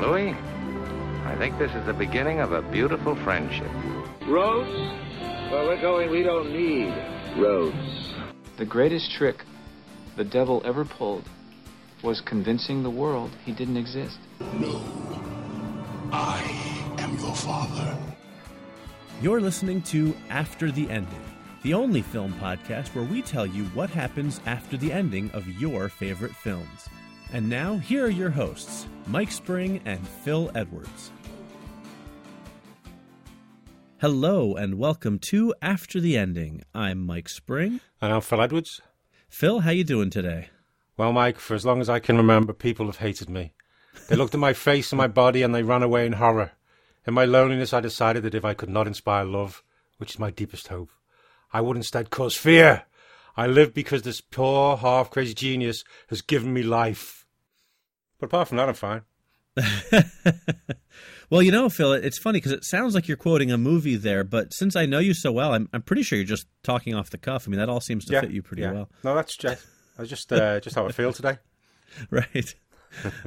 Louis, I think this is the beginning of a beautiful friendship. Roads? Well, we're going, we don't need roads. The greatest trick the devil ever pulled was convincing the world he didn't exist. No. I am your father. You're listening to After the Ending, the only film podcast where we tell you what happens after the ending of your favorite films. And now, here are your hosts, Mike Spring and Phil Edwards. Hello and welcome to After the Ending. I'm Mike Spring. And I'm Phil Edwards. Phil, how you doing today? Well, Mike, for as long as I can remember, people have hated me. They looked at my face and my body and they ran away in horror. In my loneliness, I decided that if I could not inspire love, which is my deepest hope, I would instead cause fear. I live because this poor, half crazy genius has given me life. But apart from that, I'm fine. well, you know, Phil, it's funny because it sounds like you're quoting a movie there, but since I know you so well, I'm, I'm pretty sure you're just talking off the cuff. I mean, that all seems to yeah, fit you pretty yeah. well. No, that's just, that's just, uh, just how I feel today. right.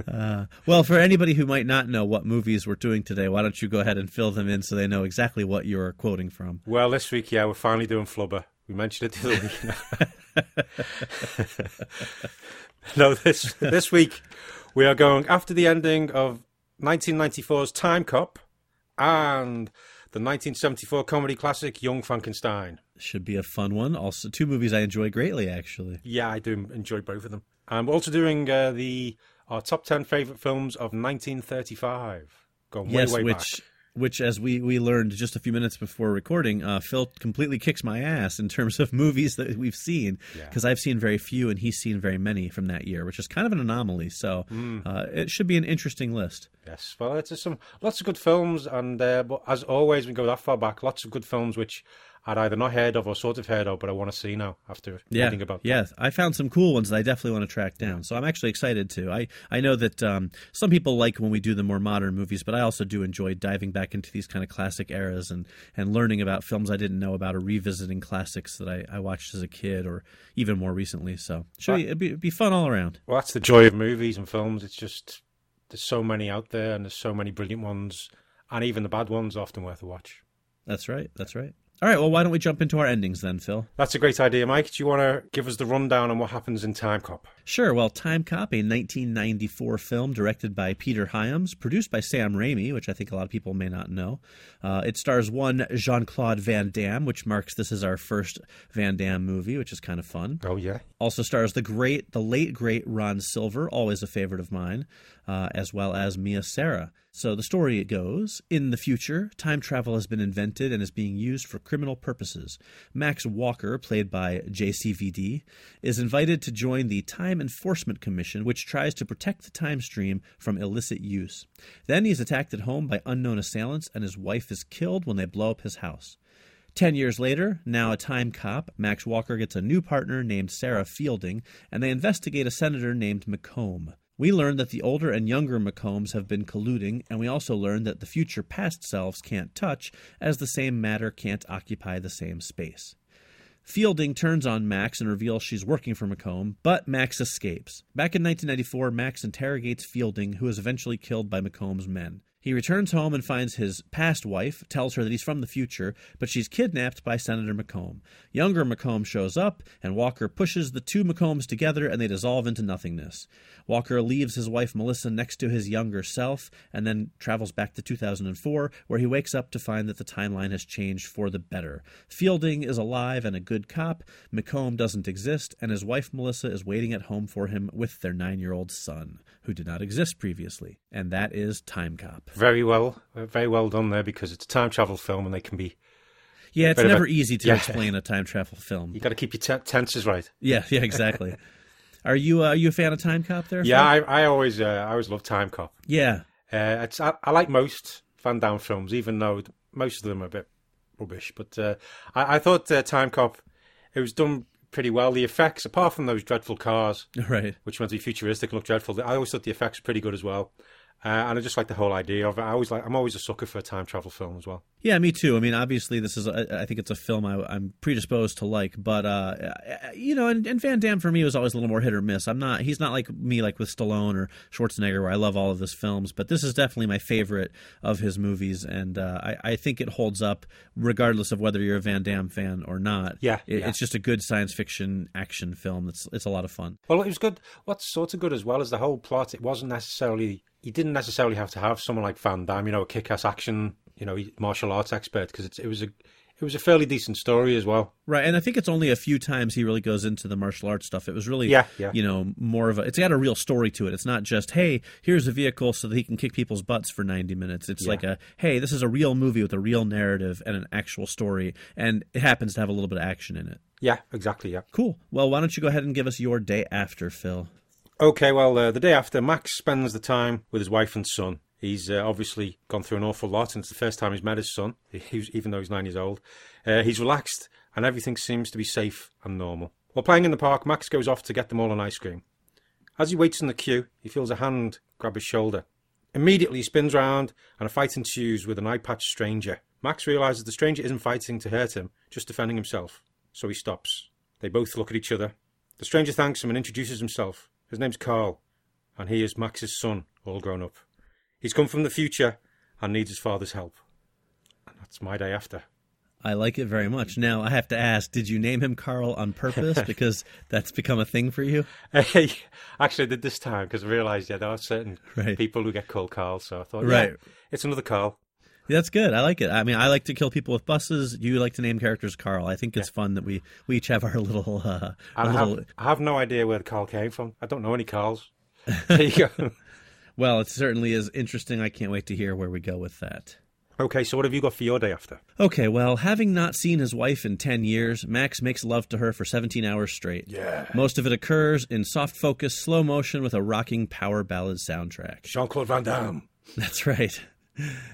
Uh, well, for anybody who might not know what movies we're doing today, why don't you go ahead and fill them in so they know exactly what you're quoting from? Well, this week, yeah, we're finally doing Flubber. We mentioned it the other week. no, this this week we are going after the ending of 1994's Time Cop and the 1974 comedy classic Young Frankenstein. Should be a fun one. Also, two movies I enjoy greatly, actually. Yeah, I do enjoy both of them. And we're also doing uh, the our top 10 favorite films of 1935. Going yes, way, way which back. Which as we we learned just a few minutes before recording, uh, Phil completely kicks my ass in terms of movies that we've seen because Yeah. I've seen very few and he's seen very many from that year, which is kind of an anomaly. So Hmm. uh, it should be an interesting list. Yes, well, it's some lots of good films, and uh, but as always, we go that far back. Lots of good films which I'd either not heard of or sort of heard of, but I want to see now after Yeah, reading about. yeah. I found some cool ones that I definitely want to track down. So I'm actually excited to. I I know that um, some people like when we do the more modern movies, but I also do enjoy diving back into these kind of classic eras and and learning about films I didn't know about or revisiting classics that I, I watched as a kid or even more recently. So be, it'd, be, it'd be fun all around. Well, that's the joy of movies and films. It's just there's so many out there, and there's so many brilliant ones, and even the bad ones often worth a watch. That's right. That's right. All right. Well, why don't we jump into our endings then, Phil? That's a great idea, Mike. Do you want to give us the rundown on what happens in Time Cop? Sure. Well, Time Cop, a 1994 film directed by Peter Hyams, produced by Sam Raimi, which I think a lot of people may not know. Uh, it stars one Jean Claude Van Damme, which marks this as our first Van Damme movie, which is kind of fun. Oh yeah, Also stars the great, the late great Ron Silver, always a favorite of mine, uh, as well as Mia Sara. So the story it goes: In the future, time travel has been invented and is being used for criminal purposes. Max Walker, played by JCVD, is invited to join the Time Enforcement Commission, which tries to protect the time stream from illicit use. Then he is attacked at home by unknown assailants, and his wife is killed when they blow up his house. Ten years later, now a time cop, Max Walker gets a new partner named Sarah Fielding, and they investigate a senator named McComb. We learn that the older and younger McCombs have been colluding, and we also learn that the future past selves can't touch, as the same matter can't occupy the same space. Fielding turns on Max and reveals she's working for McComb, but Max escapes. Back in 1994, Max interrogates Fielding, who is eventually killed by McComb's men. He returns home and finds his past wife, tells her that he's from the future, but she's kidnapped by Senator McComb. Younger McComb shows up, and Walker pushes the two McCombs together and they dissolve into nothingness. Walker leaves his wife Melissa next to his younger self and then travels back to 2004, where he wakes up to find that the timeline has changed for the better. Fielding is alive and a good cop, McComb doesn't exist, and his wife Melissa is waiting at home for him with their nine year old son, who did not exist previously. And that is Time Cop. Very well, very well done there because it's a time travel film and they can be. Yeah, it's of a- never easy to yeah. explain a time travel film. You got to keep your te- tenses right. Yeah, yeah, exactly. Are you uh, are you a fan of Time Cop there? Yeah, I, I always, uh, I always love Time Cop. yeah. Uh, it's I, I like most Van Damme films, even though most of them are a bit rubbish. But uh, I, I thought uh, Time Cop, it was done pretty well. The effects, apart from those dreadful cars, Right. which meant to be futuristic and look dreadful, I always thought the effects were pretty good as well. Uh, and I just like the whole idea of it. I always like. I'm always a sucker for a time travel film as well. Yeah, me too. I mean, obviously, this is. A, I think it's a film I, am predisposed to like, but uh, you know, and, and, Van Damme for me was always a little more hit or miss. I'm not. He's not like me, like with Stallone or Schwarzenegger, where I love all of his films. But this is definitely my favorite of his movies, and uh, I, I, think it holds up regardless of whether you're a Van Damme fan or not. Yeah, it, yeah. it's just a good science fiction action film. It's it's a lot of fun. Well, it was good. What's sort of good as well is the whole plot. It wasn't necessarily. You didn't necessarily have to have someone like Van Damme, you know, a kick-ass action you know martial arts expert because it was a it was a fairly decent story as well. Right, and I think it's only a few times he really goes into the martial arts stuff. It was really, yeah, yeah. you know, more of a. It's got a real story to it. It's not just, hey, here's a vehicle so that he can kick people's butts for ninety minutes. It's yeah. like a, hey, this is a real movie with a real narrative and an actual story, and it happens to have a little bit of action in it. Yeah, exactly. Yeah. Cool. Well, why don't you go ahead and give us your day after, Phil? Okay. Well, uh, the day after, Max spends the time with his wife and son. He's uh, obviously gone through an awful lot, and it's the first time he's met his son, even though he's nine years old. Uh, he's relaxed, and everything seems to be safe and normal. While playing in the park, Max goes off to get them all an ice cream. As he waits in the queue, he feels a hand grab his shoulder. Immediately, he spins round, and a fight ensues with an eye-patched stranger. Max realizes the stranger isn't fighting to hurt him, just defending himself. So he stops. They both look at each other. The stranger thanks him and introduces himself. His name's Carl, and he is Max's son, all grown up. He's come from the future and needs his father's help. And that's my day after. I like it very much. Now, I have to ask, did you name him Carl on purpose because that's become a thing for you? Actually, I did this time because I realised, yeah, there are certain right. people who get called Carl. So I thought, right. yeah, it's another Carl. That's good. I like it. I mean, I like to kill people with buses. You like to name characters Carl. I think it's yeah. fun that we, we each have our little. Uh, I, little... Have, I have no idea where the Carl came from. I don't know any Carls. There you go. Well, it certainly is interesting. I can't wait to hear where we go with that. Okay, so what have you got for your day after? Okay, well, having not seen his wife in 10 years, Max makes love to her for 17 hours straight. Yeah. Most of it occurs in soft focus, slow motion with a rocking power ballad soundtrack. Jean Claude Van Damme. That's right.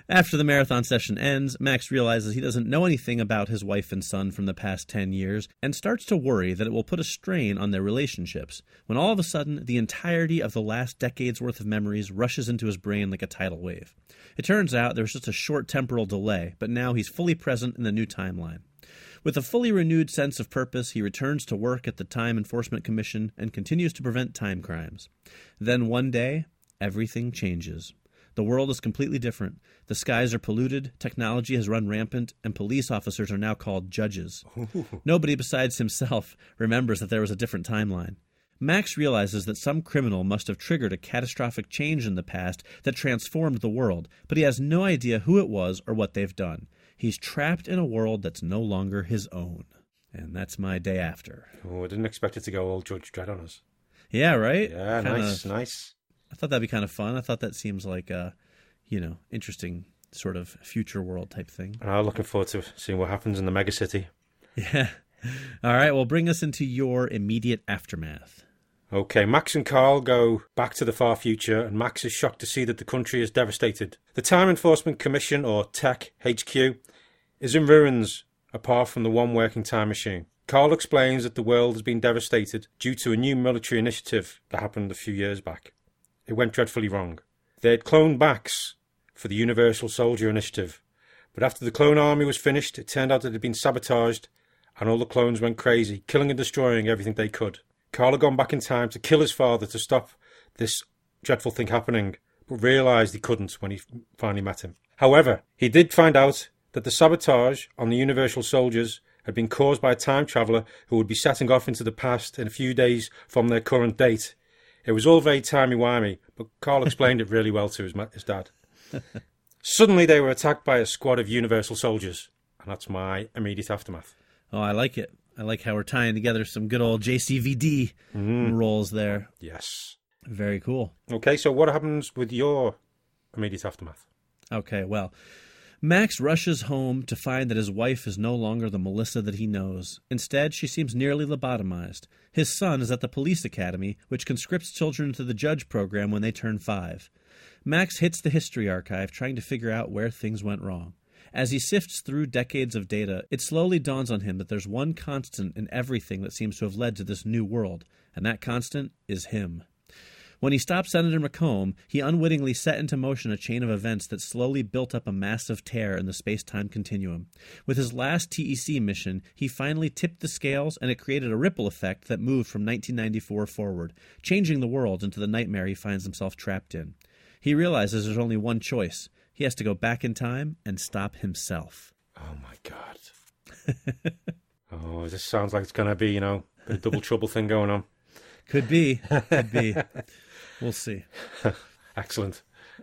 After the marathon session ends, Max realizes he doesn't know anything about his wife and son from the past 10 years and starts to worry that it will put a strain on their relationships when all of a sudden the entirety of the last decade's worth of memories rushes into his brain like a tidal wave. It turns out there was just a short temporal delay, but now he's fully present in the new timeline. With a fully renewed sense of purpose, he returns to work at the Time Enforcement Commission and continues to prevent time crimes. Then one day, everything changes. The world is completely different. The skies are polluted, technology has run rampant, and police officers are now called judges. Nobody besides himself remembers that there was a different timeline. Max realizes that some criminal must have triggered a catastrophic change in the past that transformed the world, but he has no idea who it was or what they've done. He's trapped in a world that's no longer his own. And that's my day after. Oh, I didn't expect it to go all Judge Dredd on us. Yeah, right? Yeah, Kinda- nice, nice. I thought that'd be kind of fun. I thought that seems like a, you know, interesting sort of future world type thing. I'm looking forward to seeing what happens in the megacity. Yeah. All right. Well, bring us into your immediate aftermath. Okay, Max and Carl go back to the far future, and Max is shocked to see that the country is devastated. The Time Enforcement Commission, or TEC HQ, is in ruins apart from the one working time machine. Carl explains that the world has been devastated due to a new military initiative that happened a few years back. It went dreadfully wrong. They had cloned backs for the Universal Soldier Initiative, but after the clone army was finished, it turned out it had been sabotaged, and all the clones went crazy, killing and destroying everything they could. Carl had gone back in time to kill his father to stop this dreadful thing happening, but realised he couldn't when he finally met him. However, he did find out that the sabotage on the Universal Soldiers had been caused by a time traveller who would be setting off into the past in a few days from their current date. It was all very timey-wimey, but Carl explained it really well to his, his dad. Suddenly they were attacked by a squad of Universal Soldiers, and that's my immediate aftermath. Oh, I like it. I like how we're tying together some good old JCVD Mm. roles there. Yes. Very cool. Okay, so what happens with your immediate aftermath? Okay, well, Max rushes home to find that his wife is no longer the Melissa that he knows. Instead, she seems nearly lobotomized. His son is at the police academy, which conscripts children to the judge program when they turn five. Max hits the history archive trying to figure out where things went wrong. As he sifts through decades of data, it slowly dawns on him that there's one constant in everything that seems to have led to this new world, and that constant is him. When he stopped Senator McComb, he unwittingly set into motion a chain of events that slowly built up a massive tear in the space time continuum. With his last TEC mission, he finally tipped the scales and it created a ripple effect that moved from 1994 forward, changing the world into the nightmare he finds himself trapped in. He realizes there's only one choice he has to go back in time and stop himself. Oh my god. oh, this sounds like it's going to be, you know, a double trouble thing going on. Could be. Could be. we'll see. Excellent.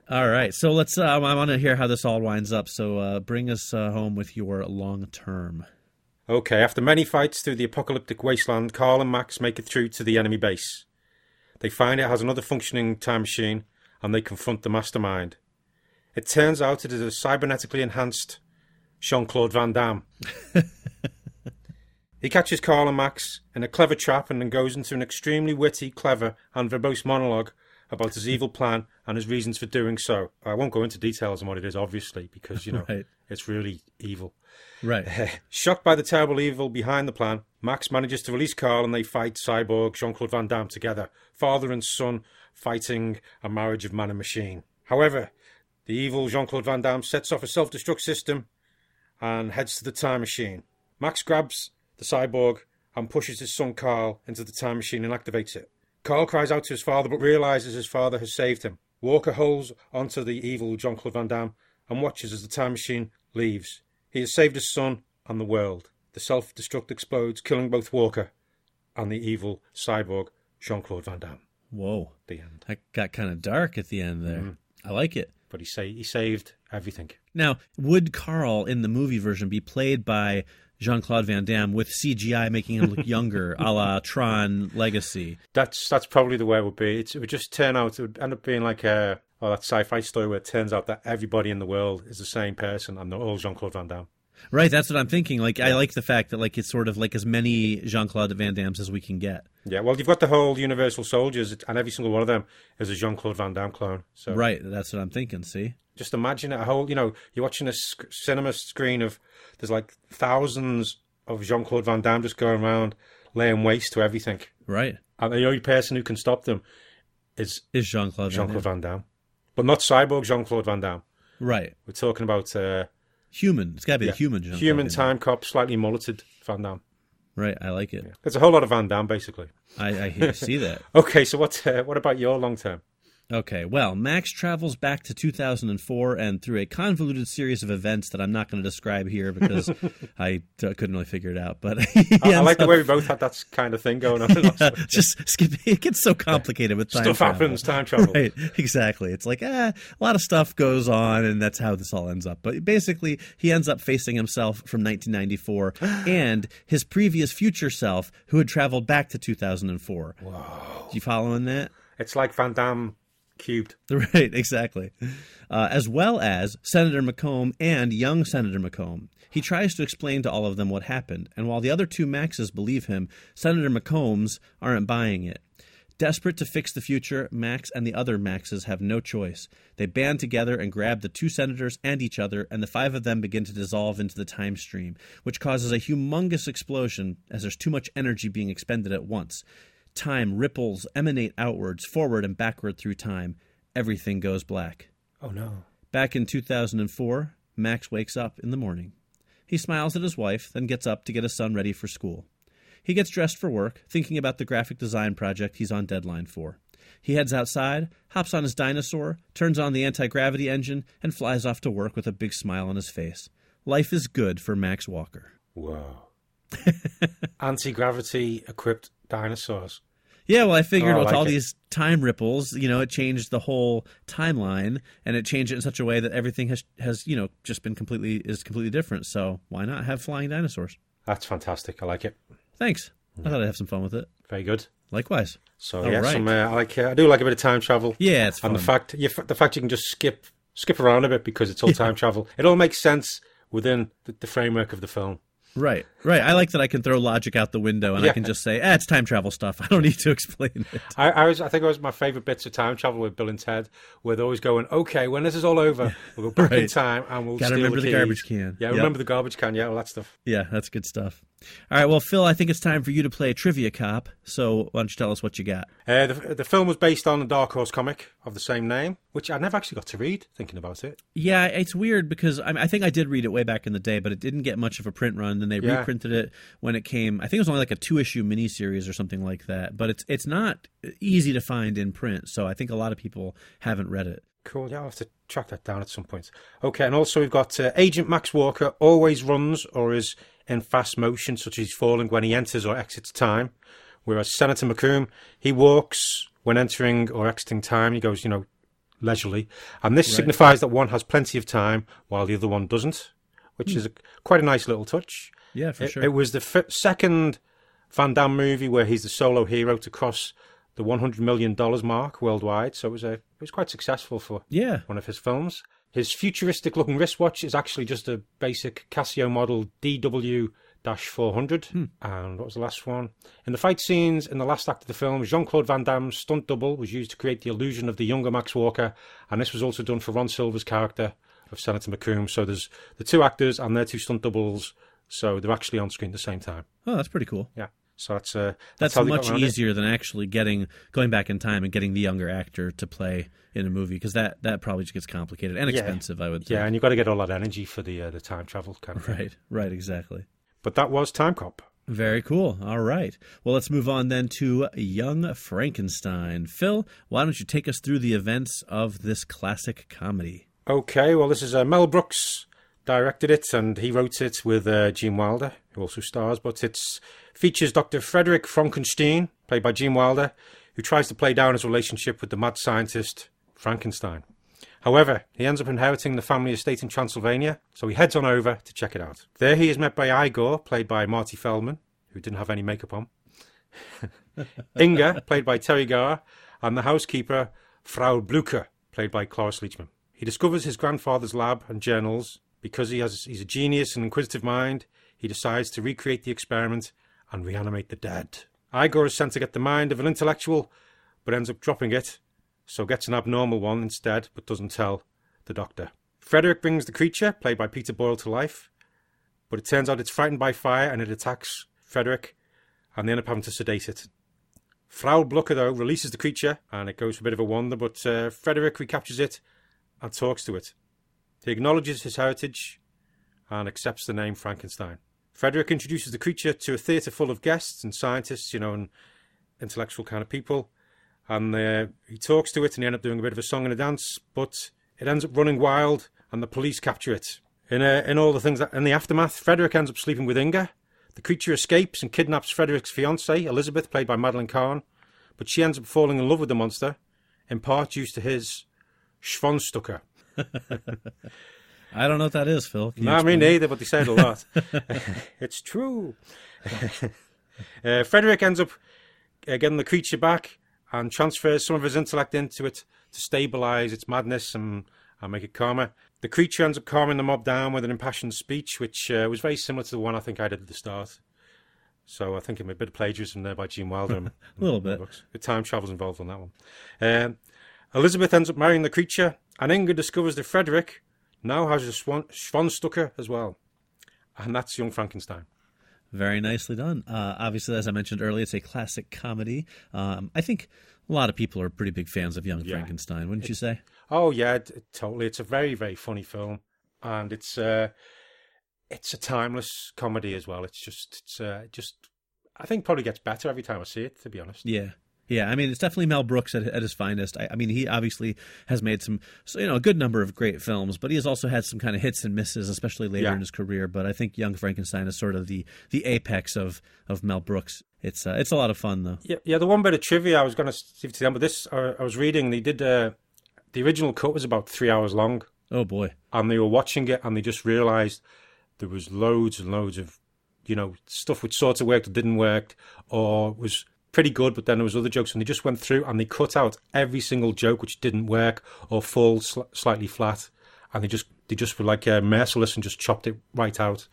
All right. So let's, uh, I want to hear how this all winds up. So uh, bring us uh, home with your long term. Okay, after many fights through the apocalyptic wasteland, Carl and Max make it through to the enemy base. They find it has another functioning time machine and they confront the mastermind. It turns out it is a cybernetically enhanced Jean Claude Van Damme. he catches Carl and Max in a clever trap and then goes into an extremely witty, clever, and verbose monologue about his evil plan and his reasons for doing so. I won't go into details on what it is, obviously, because, you know, Right. it's really evil. Right. Shocked by the terrible evil behind the plan, Max manages to release Carl and they fight Cyborg Jean Claude Van Damme together, father and son fighting a marriage of man and machine. However, the evil Jean Claude Van Damme sets off a self destruct system and heads to the time machine. Max grabs the cyborg and pushes his son Carl into the time machine and activates it. Carl cries out to his father but realizes his father has saved him. Walker holds onto the evil Jean Claude Van Damme and watches as the time machine leaves. He has saved his son and the world. The self destruct explodes, killing both Walker and the evil cyborg Jean Claude Van Damme. Whoa. The end. That got kind of dark at the end there. Mm-hmm. I like it. But he say he saved everything. Now, would Carl in the movie version be played by Jean Claude Van Damme with CGI making him look younger, a la Tron Legacy? That's that's probably the way it would be. It's, it would just turn out. It would end up being like a oh that sci-fi story where it turns out that everybody in the world is the same person and they're all Jean Claude Van Damme. Right, that's what I'm thinking. Like, I like the fact that like it's sort of like as many Jean Claude Van Dammes as we can get. Yeah, well, you've got the whole Universal Soldiers, and every single one of them is a Jean Claude Van Damme clone. So Right, that's what I'm thinking. See, just imagine it. A whole. You know, you're watching a sc- cinema screen of there's like thousands of Jean Claude Van Damme just going around laying waste to everything, right? and the only person who can stop them is Is Jean Claude Jean Van Claude Damme Van Damme, but not cyborg Jean Claude Van Damme. right? We're talking about uh, Human. It's got to be yeah, a human. Jean human Van time cop, slightly mulleted Van Damme. Right, I like it. There's a whole lot of Van Damme, basically. I, I see that. Okay, so what uh, what about your long term? Okay, well, Max travels back to 2004 and through a convoluted series of events that I'm not going to describe here because I couldn't really figure it out. But I, I like the way we both had that kind of thing going on. Yeah, just skip. It gets so complicated with time Stuff travel. happens, time travel. Right, exactly. It's like eh, a lot of stuff goes on, and that's how this all ends up. But basically, he ends up facing himself from 1994 and his previous future self, who had traveled back to 2004. Wow! You following that? It's like Van Damme cubed. Right, exactly. Uh, as well as Senator McComb and young Senator McComb. He tries to explain to all of them what happened, and while the other two Maxes believe him, Senator McCombs aren't buying it. Desperate to fix the future, Max and the other Maxes have no choice. They band together and grab the two senators and each other, and the five of them begin to dissolve into the time stream, which causes a humongous explosion as there's too much energy being expended at once. Time ripples emanate outwards, forward and backward through time. Everything goes black. Oh no. Back in 2004, Max wakes up in the morning. He smiles at his wife, then gets up to get his son ready for school. He gets dressed for work, thinking about the graphic design project he's on deadline for. He heads outside, hops on his dinosaur, turns on the anti gravity engine, and flies off to work with a big smile on his face. Life is good for Max Walker. Whoa. Anti gravity equipped dinosaurs. Yeah, well, I figured Oh, I with like all it. these time ripples, you know, it changed the whole timeline, and it changed it in such a way that everything has has you know just been completely is completely different. So why not have flying dinosaurs? That's fantastic. I like it. Thanks. I thought I'd have some fun with it. Very good. Likewise. So All yeah, right. some, uh, I like. Uh, I do like a bit of time travel. Yeah, it's fun. and the fact you, the fact you can just skip skip around a bit because it's all time travel. It all makes sense within the, the framework of the film. Right, right. I like that I can throw logic out the window and I can just say, ah, it's time travel stuff. I don't need to explain it. I, I was, I think it was my favorite bits of time travel with Bill and Ted, where they're always going, "Okay, when this is all over, we'll go back in time and we'll Gotta remember the keys." garbage can. Yeah, Yep. remember the garbage can. Yeah, all that stuff. Yeah, that's good stuff. All right, well, Phil, I think it's time for you to play Trivia Cop. So why don't you tell us what you got? Uh, the, the film was based on a Dark Horse comic of the same name, which I never actually got to read, thinking about it. Yeah, it's weird because I, I think I did read it way back in the day, but it didn't get much of a print run. Then they Yeah. reprinted it when it came. I think it was only like a two issue miniseries or something like that. But it's it's not easy to find in print, so I think a lot of people haven't read it. Cool, yeah, I'll have to track that down at some point. Okay, and also we've got uh, Agent Max Walker always runs or is in fast motion, such as he's falling when he enters or exits time. Whereas Senator McComb, he walks when entering or exiting time. He goes, you know, leisurely. And this signifies that one has plenty of time while the other one doesn't, which is a, quite a nice little touch. Yeah, for it, sure. it was the f- second Van Damme movie where he's the solo hero to cross the 100 million dollars mark worldwide. So it was a it was quite successful for yeah, one of his films. His futuristic looking wristwatch is actually just a basic Casio model DW 400. Hmm. And what was the last one? In the fight scenes in the last act of the film, Jean Claude Van Damme's stunt double was used to create the illusion of the younger Max Walker. And this was also done for Ron Silver's character of Senator McComb. So there's the two actors and their two stunt doubles. So they're actually on screen at the same time. oh, that's pretty cool. Yeah. So that's uh, That's, got much around it. easier than actually getting going back in time and getting the younger actor to play in a movie because that that probably just gets complicated and Yeah. expensive. I would think. Yeah, and you've got to get all that energy for the uh, the time travel kind of thing. Right, right, exactly. But that was Time Cop. Very cool. All right. Well, let's move on then to Young Frankenstein. Phil, why don't you take us through the events of this classic comedy? Okay, well, this is uh, Mel Brooks directed it, and he wrote it with uh, Gene Wilder, who also stars. But it features Dr. Frederick Frankenstein, played by Gene Wilder, who tries to play down his relationship with the mad scientist Frankenstein. However, he ends up inheriting the family estate in Transylvania, so he heads on over to check it out. There he is met by Igor, played by Marty Feldman, who didn't have any makeup on. Inga, played by Teri Garr, and the housekeeper, Frau Blucher, played by Cloris Leachman. He discovers his grandfather's lab and journals. Because he has he's a genius and inquisitive mind, he decides to recreate the experiment and reanimate the dead. Igor is sent to get the mind of an intellectual, but ends up dropping it, so gets an abnormal one instead, but doesn't tell the doctor. Frederick brings the creature, played by Peter Boyle, to life, but it turns out it's frightened by fire and it attacks Frederick, and they end up having to sedate it. Frau Blucher, though, releases the creature, and it goes for a bit of a wander, but uh, Frederick recaptures it and talks to it. He acknowledges his heritage and accepts the name Frankenstein. Frederick introduces the creature to a theatre full of guests and scientists, you know, and intellectual kind of people. And uh, he talks to it and they end up doing a bit of a song and a dance, but it ends up running wild and the police capture it. In, uh, in all the things that, in the aftermath, Frederick ends up sleeping with Inga. The creature escapes and kidnaps Frederick's fiancée, Elizabeth, played by Madeline Kahn, but she ends up falling in love with the monster, in part due to his Schwanzstucker. I don't know what that is, Phil. Can No, me neither, but they said a lot. it's true. uh, Frederick ends up uh, getting the creature back and transfers some of his intellect into it to stabilize its madness and, and make it calmer. The creature ends up calming the mob down with an impassioned speech, which uh, was very similar to the one I think I did at the start. So I think I'm a bit of plagiarism there by Gene Wilder. A little bit. The time travel's involved on that one. Um, Elizabeth ends up marrying the creature, and Inga discovers that Frederick now has a swan, Schwanzstucker as well. And that's Young Frankenstein. Very nicely done. Uh, obviously, as I mentioned earlier, it's a classic comedy. Um, I think a lot of people are pretty big fans of Young Yeah. Frankenstein, wouldn't you say? Oh yeah, t- totally. It's a very very funny film, and it's uh, it's a timeless comedy as well. It's just it's uh, just I think probably gets better every time I see it. To be honest. Yeah. Yeah, I mean, it's definitely Mel Brooks at, at his finest. I, I mean, he obviously has made some, you know, a good number of great films, but he has also had some kind of hits and misses, especially later Yeah. in his career. But I think Young Frankenstein is sort of the the apex of of Mel Brooks. It's uh, it's a lot of fun though. Yeah, yeah. The one bit of trivia I was going to see to them, but this uh, I was reading. They did uh, the original cut was about three hours long, Oh boy, and they were watching it, and they just realised there was loads and loads of, you know, stuff which sort of worked or didn't work, or was pretty good, but then there was other jokes, and they just went through and they cut out every single joke which didn't work or fall sl- slightly flat, and they just they just were like uh, merciless and just chopped it right out.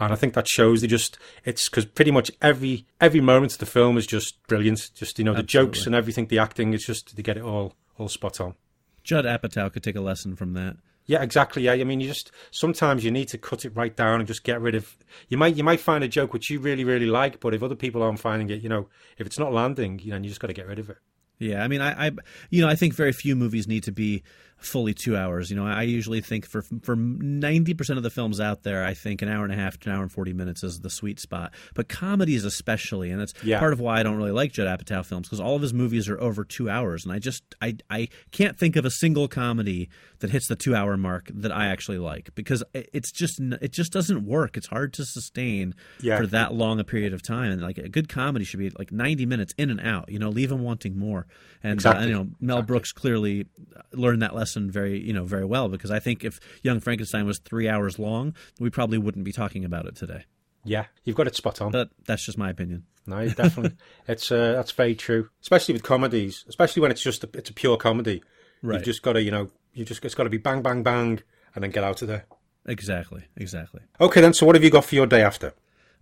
And I think that shows they just it's because pretty much every every moment of the film is just brilliant. Just you know the jokes and everything, the acting is just they get it all all spot on. Judd Apatow could take a lesson from that. Yeah, exactly. Yeah, I mean, you just sometimes you need to cut it right down and just get rid of. You might you might find a joke which you really really like, but if other people aren't finding it, you know, if it's not landing, you know, you just got to get rid of it. Yeah, I mean, I, I, you know, I think very few movies need to be fully two hours. You know, I usually think for for ninety percent of the films out there, I think an hour and a half to an hour and forty minutes is the sweet spot. But comedies especially, and that's Yeah. part of why I don't really like Judd Apatow films because all of his movies are over two hours, and I just I I can't think of a single comedy that hits the two hour mark that I actually like because it- it's just it just doesn't work. It's hard to sustain Yeah. for that long a period of time, and like a good comedy should be like ninety minutes in and out. You know, leave them wanting more. And uh, you know, Mel Brooks clearly learned that lesson very, you know, very well because I think if Young Frankenstein was three hours long, we probably wouldn't be talking about it today. Yeah, you've got it spot on. But that's just my opinion. No, definitely. it's uh, that's very true, especially with comedies, especially when it's just a, it's a pure comedy. Right. You've just got to, you know, you just it's got to be bang bang bang, and then get out of there. Exactly. Exactly. Okay, then. So what have you got for your day after?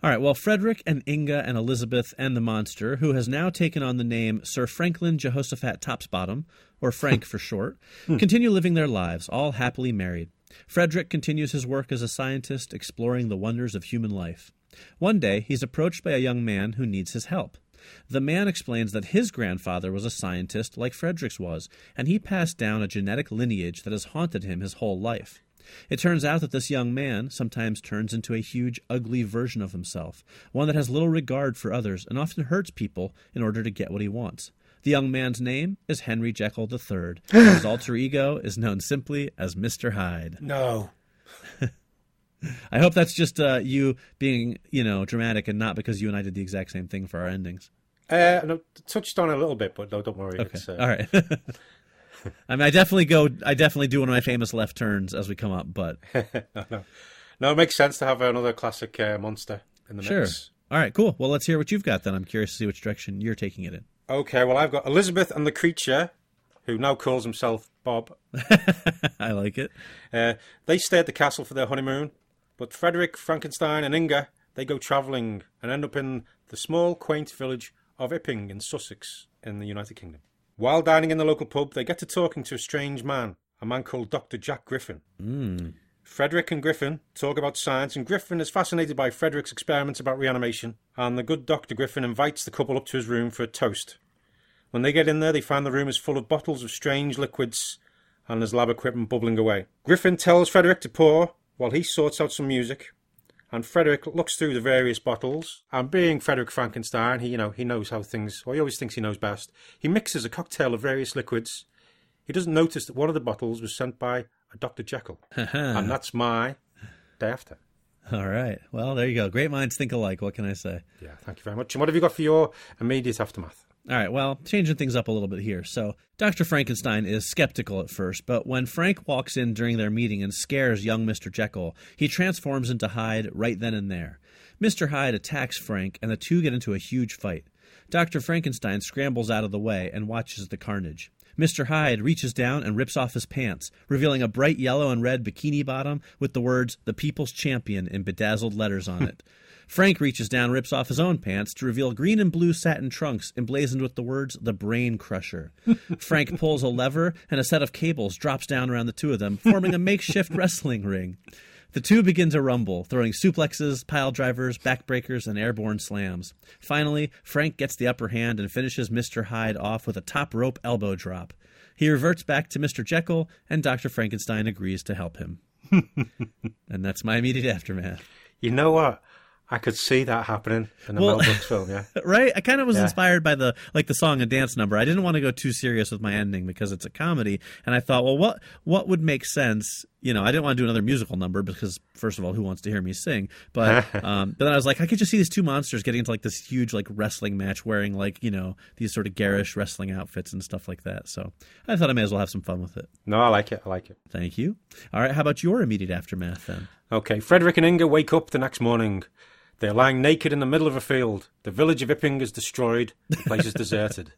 All right. Well, Frederick and Inga and Elizabeth and the monster, who has now taken on the name Sir Franklin Jehoshaphat Topsbottom, or Frank for short, hmm. continue living their lives, all happily married. Frederick continues his work as a scientist, exploring the wonders of human life. One day, he's approached by a young man who needs his help. The man explains that his grandfather was a scientist like Frederick's was, and he passed down a genetic lineage that has haunted him his whole life. It turns out that this young man sometimes turns into a huge, ugly version of himself, one that has little regard for others and often hurts people in order to get what he wants. The young man's name is Henry Jekyll III. and his alter ego is known simply as Mr. Hyde. No. I hope that's just uh, you being, you know, dramatic and not because you and I did the exact same thing for our endings. Uh, no, touched on a little bit, but no, don't worry. Okay. It's, uh, All right. I mean, I definitely go. I definitely do one of my famous left turns as we come up, but no, no, no. It makes sense to have another classic uh, monster in the sure. mix. All right, cool. Well, let's hear what you've got then. I'm curious to see which direction you're taking it in. Okay, well, I've got Elizabeth and the creature, who now calls himself Bob. I like it. Uh, they stay at the castle for their honeymoon, but Frederick, Frankenstein, and Inga they go travelling and end up in the small, quaint village of Ipping in Sussex, in the United Kingdom. While dining in the local pub, they get to talking to a strange man, a man called Dr. Jack Griffin. Mm. Frederick and Griffin talk about science, and Griffin is fascinated by Frederick's experiments about reanimation, and the good Dr. Griffin invites the couple up to his room for a toast. When they get in there, they find the room is full of bottles of strange liquids and there's lab equipment bubbling away. Griffin tells Frederick to pour while he sorts out some music, and Frederick looks through the various bottles. And being Frederick Frankenstein, he you know he knows how things. Well, he always thinks he knows best. He mixes a cocktail of various liquids. He doesn't notice that one of the bottles was sent by a Dr. Jekyll, and that's my day after. All right. Well, there you go. Great minds think alike. What can I say? Yeah, thank you very much. And what have you got for your immediate aftermath? All right, well, changing things up a little bit here. So, Dr. Frankenstein is skeptical at first, but when Frank walks in during their meeting and scares young Mr. Jekyll, he transforms into Hyde right then and there. Mr. Hyde attacks Frank, and the two get into a huge fight. Dr. Frankenstein scrambles out of the way and watches the carnage. Mr. Hyde reaches down and rips off his pants, revealing a bright yellow and red bikini bottom with the words, The People's Champion, in bedazzled letters on it. Frank reaches down rips off his own pants to reveal green and blue satin trunks emblazoned with the words The Brain Crusher. Frank pulls a lever, and a set of cables drops down around the two of them, forming a makeshift wrestling ring. The two begin to rumble, throwing suplexes, pile drivers, backbreakers, and airborne slams. Finally, Frank gets the upper hand and finishes Mr. Hyde off with a top rope elbow drop. He reverts back to Mr. Jekyll, and Dr. Frankenstein agrees to help him. and that's my immediate aftermath. You know what? I could see that happening in a Well- Mel Brooks film. Yeah. right? I kind of was Yeah. inspired by the like the song and dance number. I didn't want to go too serious with my ending because it's a comedy, and I thought, well, what what would make sense? You know, I didn't want to do another musical number because first of all, who wants to hear me sing? But um, but then I was like, I could just see these two monsters getting into like this huge like wrestling match, wearing like you know these sort of garish wrestling outfits and stuff like that. So I thought I may as well have some fun with it. No, I like it. I like it. Thank you. All right, how about your immediate aftermath then? Okay, Frederick and Inga wake up the next morning. They are lying naked in the middle of a field. The village of Ipping is destroyed. The place is deserted.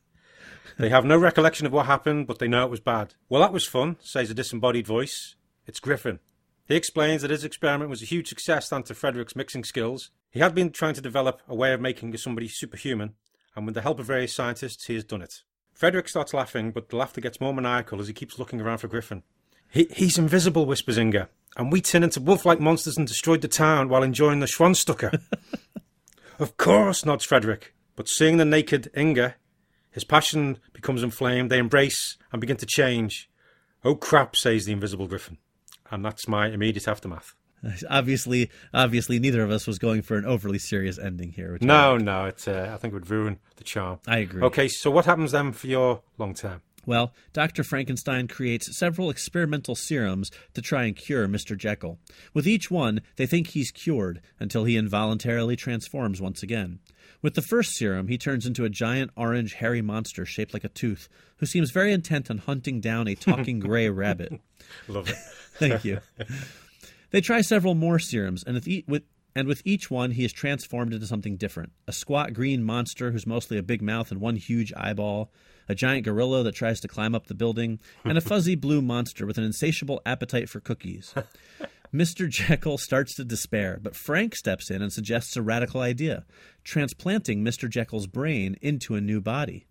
They have no recollection of what happened, but they know it was bad. Well, that was fun, says a disembodied voice. It's Griffin. He explains that his experiment was a huge success thanks to Frederick's mixing skills. He had been trying to develop a way of making somebody superhuman, and with the help of various scientists, he has done it. Frederick starts laughing, but the laughter gets more maniacal as he keeps looking around for Griffin. He, he's invisible, whispers Inga, and we turn into wolf-like monsters and destroyed the town while enjoying the Schwanzstucker. of course, nods Frederick. But seeing the naked Inga, his passion becomes inflamed. They embrace and begin to change. Oh crap, says the invisible griffin. And that's my immediate aftermath. Obviously, obviously, neither of us was going for an overly serious ending here. No, like. no, it's, uh, I think it would ruin the charm. I agree. Okay, so what happens then for your long term? Well, Dr. Frankenstein creates several experimental serums to try and cure Mr. Jekyll. With each one, they think he's cured until he involuntarily transforms once again. With the first serum, he turns into a giant orange hairy monster shaped like a tooth, who seems very intent on hunting down a talking gray rabbit. Love it. Thank you. They try several more serums, and with, e- with and with each one, he is transformed into something different: a squat green monster who's mostly a big mouth and one huge eyeball, a giant gorilla that tries to climb up the building, and a fuzzy blue monster with an insatiable appetite for cookies. Mr. Jekyll starts to despair, but Frank steps in and suggests a radical idea transplanting Mr. Jekyll's brain into a new body.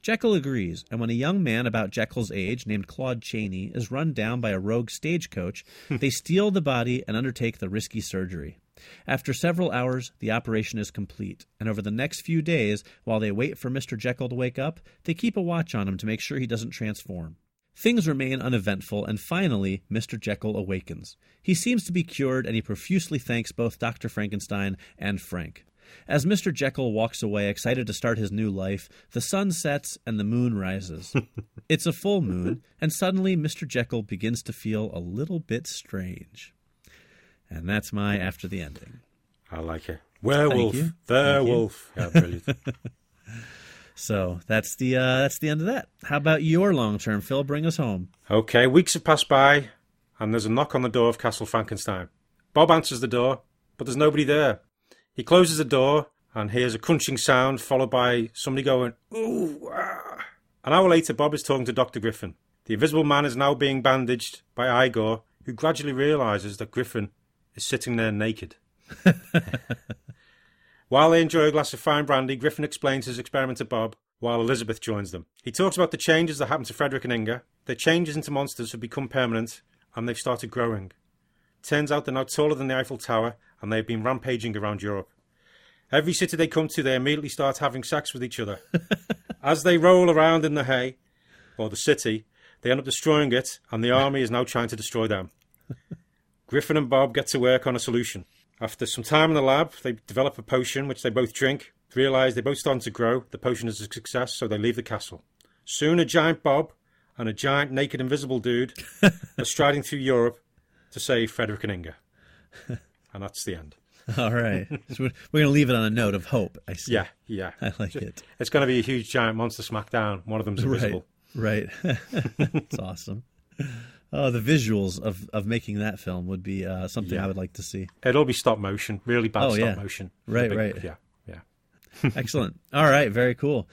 Jekyll agrees, and when a young man about Jekyll's age named Claude Cheney is run down by a rogue stagecoach, hmm. they steal the body and undertake the risky surgery. After several hours, the operation is complete, and over the next few days, while they wait for Mr. Jekyll to wake up, they keep a watch on him to make sure he doesn't transform. Things remain uneventful, and finally, Mr. Jekyll awakens. He seems to be cured, and he profusely thanks both Dr. Frankenstein and Frank. As Mr. Jekyll walks away, excited to start his new life, the sun sets and the moon rises. it's a full moon, and suddenly Mr. Jekyll begins to feel a little bit strange. And that's my after the ending. I like it. Werewolf. Werewolf. The Thank Yeah, brilliant. So that's the uh, that's the end of that. How about your long term, Phil? Bring us home. okay, weeks have passed by, and there's a knock on the door of Castle Frankenstein. Bob answers the door, but there's nobody there. He closes the door and hears a crunching sound, followed by somebody going, ooh, ah. An hour later, Bob is talking to Dr. Griffin. The invisible man is now being bandaged by Igor, who gradually realizes that Griffin is sitting there naked. While they enjoy a glass of fine brandy, Griffin explains his experiment to Bob, while Elizabeth joins them. He talks about the changes that happened to Frederick and Inga. Their changes into monsters have become permanent, and they've started growing. Turns out they're now taller than the Eiffel Tower, and they've been rampaging around Europe. Every city they come to, they immediately start having sex with each other. As they roll around in the hay, or the city, they end up destroying it, and the army is now trying to destroy them. Griffin and Bob get to work on a solution. After some time in the lab, they develop a potion which they both drink. Realise they both starting to grow. The potion is a success, so they leave the castle. Soon, a giant Bob and a giant naked invisible dude are striding through Europe to save Frederick and Inga. And that's the end. All right, so we're, we're going to leave it on a note of hope. I see. Yeah, yeah. I like it. It's going to be a huge giant monster smackdown. One of them's invisible. Right, right. It's awesome. Oh, the visuals of, of making that film would be uh, something Yeah. I would like to see. It'll be stop motion, really bad Oh, stop yeah. motion. Right, Big- right. Yeah, yeah. Excellent. All right, very cool.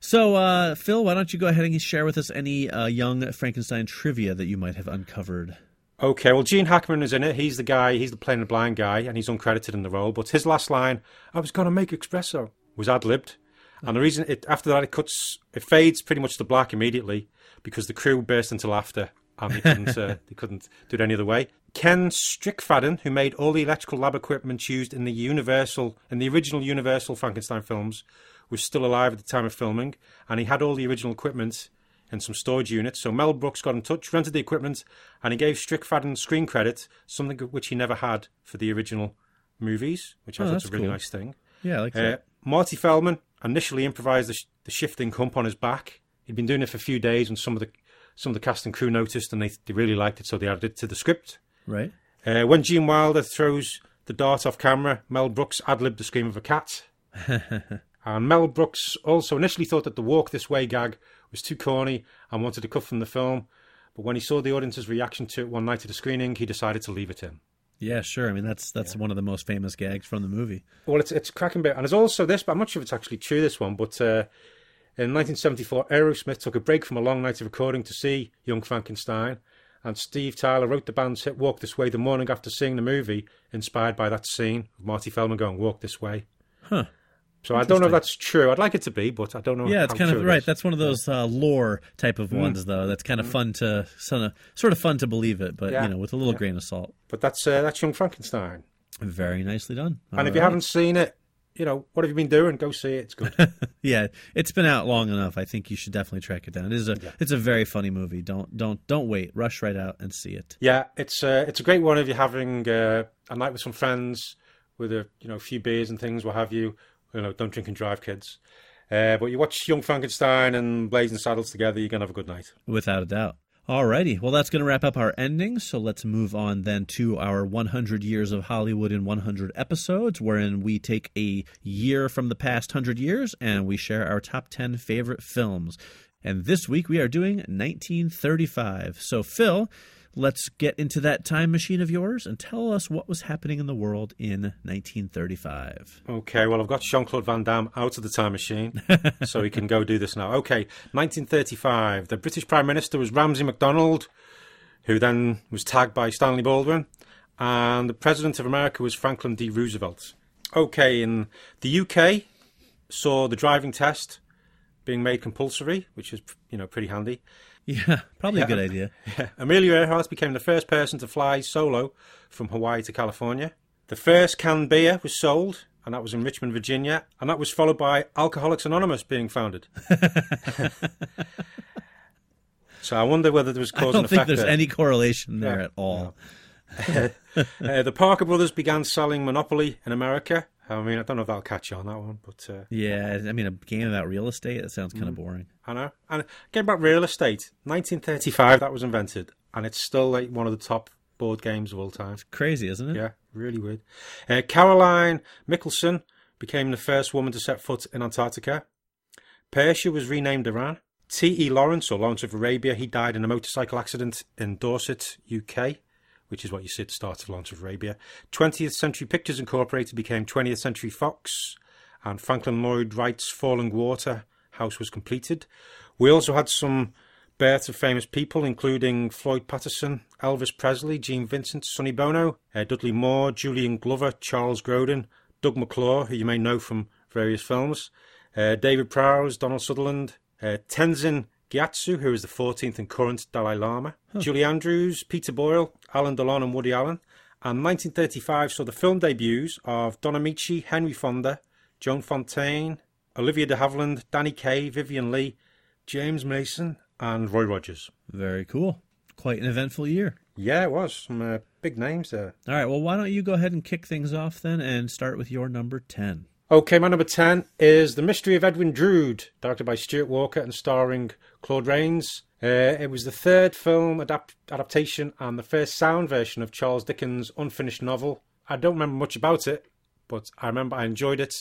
So, uh, Phil, why don't you go ahead and share with us any uh, young Frankenstein trivia that you might have uncovered? Okay, well, Gene Hackman is in it. He's the guy, he's the playing the blind guy, and he's uncredited in the role. But his last line, I was going to make espresso, was ad libbed. And the reason it, after that, it cuts, it fades pretty much to black immediately because the crew burst into laughter and they couldn't, uh, they couldn't do it any other way. Ken Strickfaden, who made all the electrical lab equipment used in the Universal, in the original Universal Frankenstein films, was still alive at the time of filming, and he had all the original equipment in some storage units. So Mel Brooks got in touch, rented the equipment, and he gave Strickfaden screen credit, something which he never had for the original movies, which I Oh, thought was a really cool. nice thing. Yeah, I like Uh, that. Marty Feldman initially improvised the, sh- the shifting hump on his back. He'd been doing it for a few days, and some of the some of the cast and crew noticed, and they they really liked it, so they added it to the script. Right. Uh, when Gene Wilder throws the dart off camera, Mel Brooks ad libbed the scream of a cat. and Mel Brooks also initially thought that the walk this way gag was too corny and wanted to cut from the film. But when he saw the audience's reaction to it one night at a screening, he decided to leave it in. Yeah, sure. I mean, that's that's one of the most famous gags from the movie. Well, it's it's cracking bit, and there's also this, but I'm not sure if it's actually true. This one, but uh, in 1974, Aerosmith took a break from a long night of recording to see Young Frankenstein, and Steve Tyler wrote the band's hit "Walk This Way" the morning after seeing the movie, inspired by that scene of Marty Feldman going "Walk This Way." Huh. So I don't know if that's true. I'd like it to be, but I don't know. Yeah, it's kind of right. That's one of those uh, lore type of ones, though. That's kind of fun to sort of, sort of fun to believe it, but Yeah. you know, with a little grain of salt. But that's uh, that's Young Frankenstein. Very nicely done. and All if you haven't seen it, you know what have you been doing? Go see it. It's good. yeah, it's been out long enough. I think you should definitely track it down. It is a it's a very funny movie. Don't don't don't wait. Rush right out and see it. yeah, it's uh, it's a great one if you're having uh, a night with some friends with a you know a few beers and things, what have you. You know, don't drink and drive, kids. Uh, but you watch Young Frankenstein and Blazing Saddles together, you're gonna have a good night. Without a doubt. Alrighty, well, that's going to wrap up our ending. So let's move on then to our 100 years of Hollywood in 100 episodes, wherein we take a year from the past 100 years and we share our top 10 favorite films. And this week we are doing 1935. So, Phil, let's get into that time machine of yours and tell us what was happening in the world in 1935. Okay, well, I've got Jean Claude Van Damme out of the time machine, so he can go do this now. Okay, 1935. The British Prime Minister was Ramsay MacDonald, who then was tagged by Stanley Baldwin, and the President of America was Franklin D. Roosevelt. Okay, in the UK, saw the driving test being made compulsory, which is, you know, pretty handy. Yeah, probably a good idea. Amelia Earhart became the first person to fly solo from Hawaii to California. The first canned beer was sold, and that was in Richmond, Virginia, and that was followed by Alcoholics Anonymous being founded. so I wonder whether there was I don't think there's there. any correlation there Yeah, at all. Uh, the Parker brothers began selling Monopoly in America. I mean, I don't know if that'll catch you on that one, but uh, Yeah, I mean, a game about real estate, that sounds Mm. kind of boring. I know. And getting about real estate, 1935 that was invented, and it's still like one of the top board games of all time. It's Crazy, isn't it? Yeah, really weird. Uh, Caroline Mikkelsen became the first woman to set foot in Antarctica. Persia was renamed Iran. T.E. Lawrence, or Lawrence of Arabia, he died in a motorcycle accident in Dorset, UK, which is what you see at the start of Lawrence of Arabia. 20th Century Pictures Incorporated became 20th Century Fox, and Franklin Lloyd Wright's Falling Water house was completed. We also had some births of famous people, including Floyd Patterson, Elvis Presley, Gene Vincent, Sonny Bono, uh, Dudley Moore, Julian Glover, Charles Grodin, Doug McClure, who you may know from various films, uh, David Prowse, Donald Sutherland, uh, Tenzin Gyatso, who is the 14th and current Dalai Lama, Julie Andrews, Peter Boyle, Alain Delon, and Woody Allen. And 1935 saw the film debuts of Don Ameche, Henry Fonda, Joan Fontaine, Olivia de Havilland, Danny Kaye, Vivien Leigh, James Mason, and Roy Rogers. Very cool. Quite an eventful year. Yeah, it was. Some uh, big names there. All right, well, why don't you go ahead and kick things off then and start with your number 10? Okay, my number 10 is The Mystery of Edwin Drood, directed by Stuart Walker and starring Claude Rains. Uh, it was the third film adapt- adaptation and the first sound version of Charles Dickens' unfinished novel. I don't remember much about it, but I remember I enjoyed it,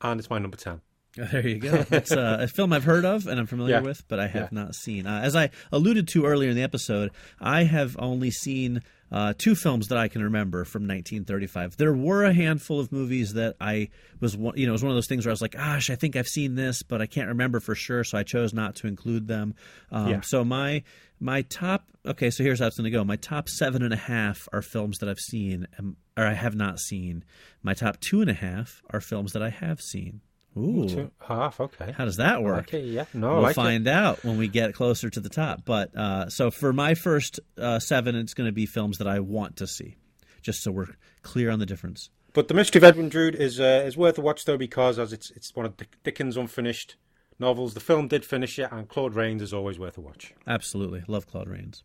and it's my number 10. There you go. It's uh, a film I've heard of and I'm familiar Yeah. with, but I have Yeah. not seen. Uh, as I alluded to earlier in the episode, I have only seen uh, two films that I can remember from 1935. There were a handful of movies that I was, you know, it was one of those things where I was like, "Gosh, I think I've seen this, but I can't remember for sure," so I chose not to include them. Um, Yeah. So my my top, okay, so here's how it's going to go. My top seven and a half are films that I've seen, um, or I have not seen. My top two and a half are films that I have seen. Ooh. Two, half, okay. How does that work? Okay, yeah. No, I we'll like it. find out when we get closer to the top. But uh, so for my first uh, seven, it's going to be films that I want to see, just so we're clear on the difference. But The Mystery of Edwin Drood is uh, is worth a watch though because as it's it's one of Dickens' unfinished novels. The film did finish it, and Claude Rains is always worth a watch. Absolutely. Love Claude Rains.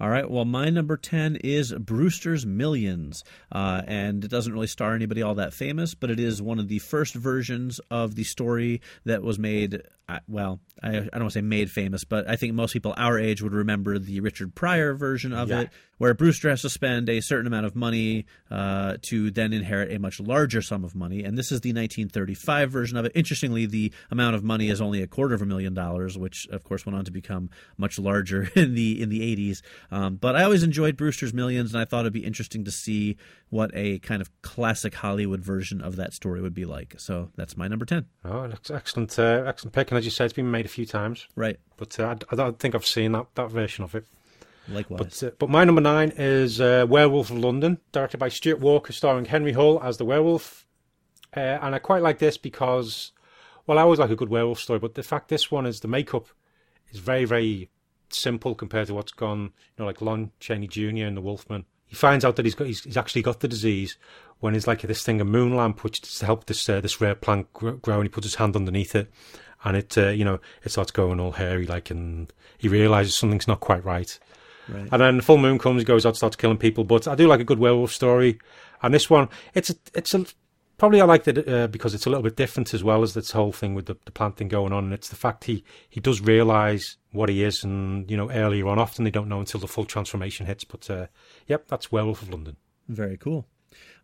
All right. Well, my number 10 is Brewster's Millions. Uh, and it doesn't really star anybody all that famous, but it is one of the first versions of the story that was made. Well, I, I don't want to say made famous, but I think most people our age would remember the Richard Pryor version of Yeah. it, where Brewster has to spend a certain amount of money uh, to then inherit a much larger sum of money. And this is the 1935 version of it. Interestingly, the amount of money is only a quarter of a million dollars, which of course went on to become much larger in the in the 80s. Um, but I always enjoyed Brewster's Millions, and I thought it'd be interesting to see what a kind of classic Hollywood version of that story would be like. So that's my number 10. Oh, that's excellent, uh, excellent pick. And as you said, it's been made a few times, Right. but uh, I, I don't think I've seen that, that version of it. Likewise. But uh, but my number nine is uh, Werewolf of London, directed by Stuart Walker, starring Henry Hull as the werewolf. uh, and I quite like this because, well, I always like a good werewolf story, but the fact this one is the makeup is very, very simple compared to what's gone, you know, like Lon Chaney Jr. and The Wolfman. He finds out that he's got he's, he's actually got the disease when he's like this thing a moon lamp which to help this uh, this rare plant grow, and he puts his hand underneath it and it uh, you know it starts going all hairy like and he realizes something's not quite right. Right. And then the full moon comes, he goes out, starts killing people. But I do like a good werewolf story, and this one, it's a, it's a, probably I liked it uh, because it's a little bit different as well as this whole thing with the, the plant thing going on. And it's the fact he he does realize what he is, and you know earlier on, often they don't know until the full transformation hits. But uh, yep, that's Werewolf of London. Very cool.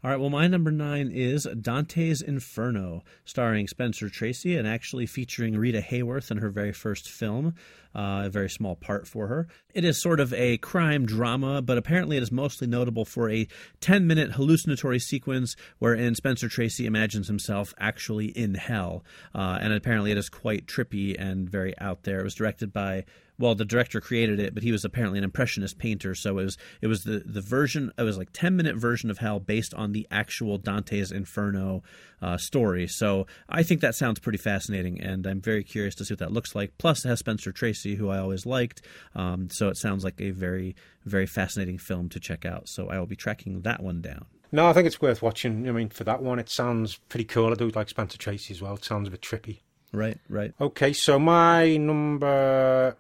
All right, well, my number nine is Dante's Inferno, starring Spencer Tracy and actually featuring Rita Hayworth in her very first film, uh, a very small part for her. It is sort of a crime drama, but apparently it is mostly notable for a 10 minute hallucinatory sequence wherein Spencer Tracy imagines himself actually in hell. Uh, and apparently it is quite trippy and very out there. It was directed by well, the director created it, but he was apparently an impressionist painter. So it was it was the the version it was like ten minute version of Hell based on the actual Dante's Inferno uh, story. So I think that sounds pretty fascinating, and I'm very curious to see what that looks like. Plus, it has Spencer Tracy, who I always liked. Um, so it sounds like a very very fascinating film to check out. So I will be tracking that one down. No, I think it's worth watching. I mean, for that one, it sounds pretty cool. I do like Spencer Tracy as well. It sounds a bit trippy. Right, right. Okay, so my number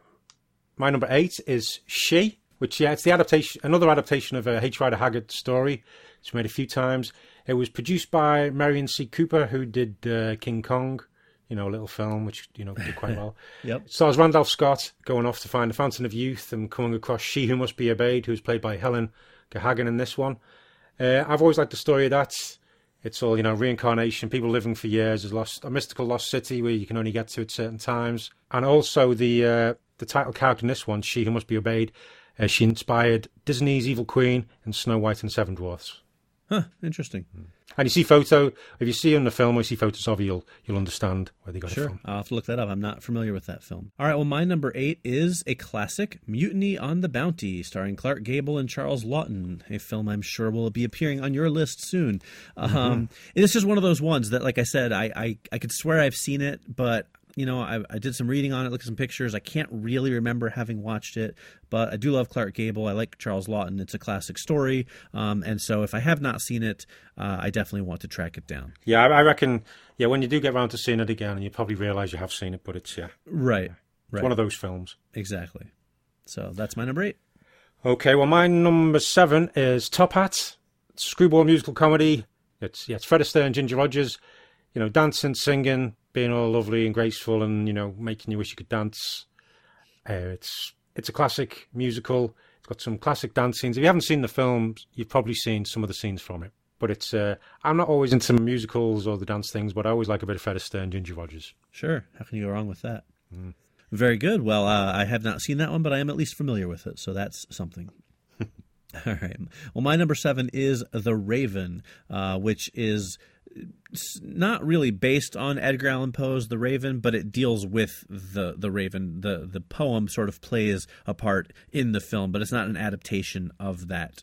my number eight is She, which yeah, it's the adaptation, another adaptation of a H. Rider Haggard story. It's made a few times. It was produced by Merian C. Cooper, who did uh, King Kong, you know, a little film which you know did quite well. Yep. Stars Randolph Scott going off to find the Fountain of Youth and coming across She Who Must Be Obeyed, who's played by Helen Gahagan in this one. Uh, I've always liked the story of that. It's all you know, reincarnation, people living for years, is lost a mystical lost city where you can only get to at certain times, and also the uh, the title character in this one, she who must be obeyed. Uh, she inspired Disney's Evil Queen and Snow White and Seven Dwarfs. Huh, interesting. And you see photo. If you see in the film or you see photos of her, you'll you'll understand where they got it Sure. from. I'll have to look that up. I'm not familiar with that film. All right, well, my number eight is a classic, Mutiny on the Bounty, starring Clark Gable and Charles Laughton, a film I'm sure will be appearing on your list soon. Um, this is one of those ones that, like I said, I, I, I could swear I've seen it, but. You know, I, I did some reading on it, looked at some pictures. I can't really remember having watched it, but I do love Clark Gable. I like Charles Laughton. It's a classic story, um, and so if I have not seen it, uh, I definitely want to track it down. Yeah, I, I reckon. Yeah, when you do get around to seeing it again, you probably realise you have seen it, but it's yeah, Right, it's right, one of those films. exactly. So that's my number eight. Okay, well, my number seven is Top Hat, screwball musical comedy. It's yeah, it's Fred Astaire and Ginger Rogers. You know, dancing, singing, being all lovely and graceful, and you know, making you wish you could dance. Uh, it's it's a classic musical. It's got some classic dance scenes. If you haven't seen the film, you've probably seen some of the scenes from it. But it's uh, I'm not always into musicals or the dance things, but I always like a bit of Fred Astaire and Ginger Rogers. Sure. How can you go wrong with that? Very good. Well, uh, I have not seen that one, but I am at least familiar with it, so that's something. All right. Well, my number seven is The Raven, uh, which is not really based on Edgar Allan Poe's The Raven, but it deals with the the Raven. the The poem sort of plays a part in the film, but it's not an adaptation of that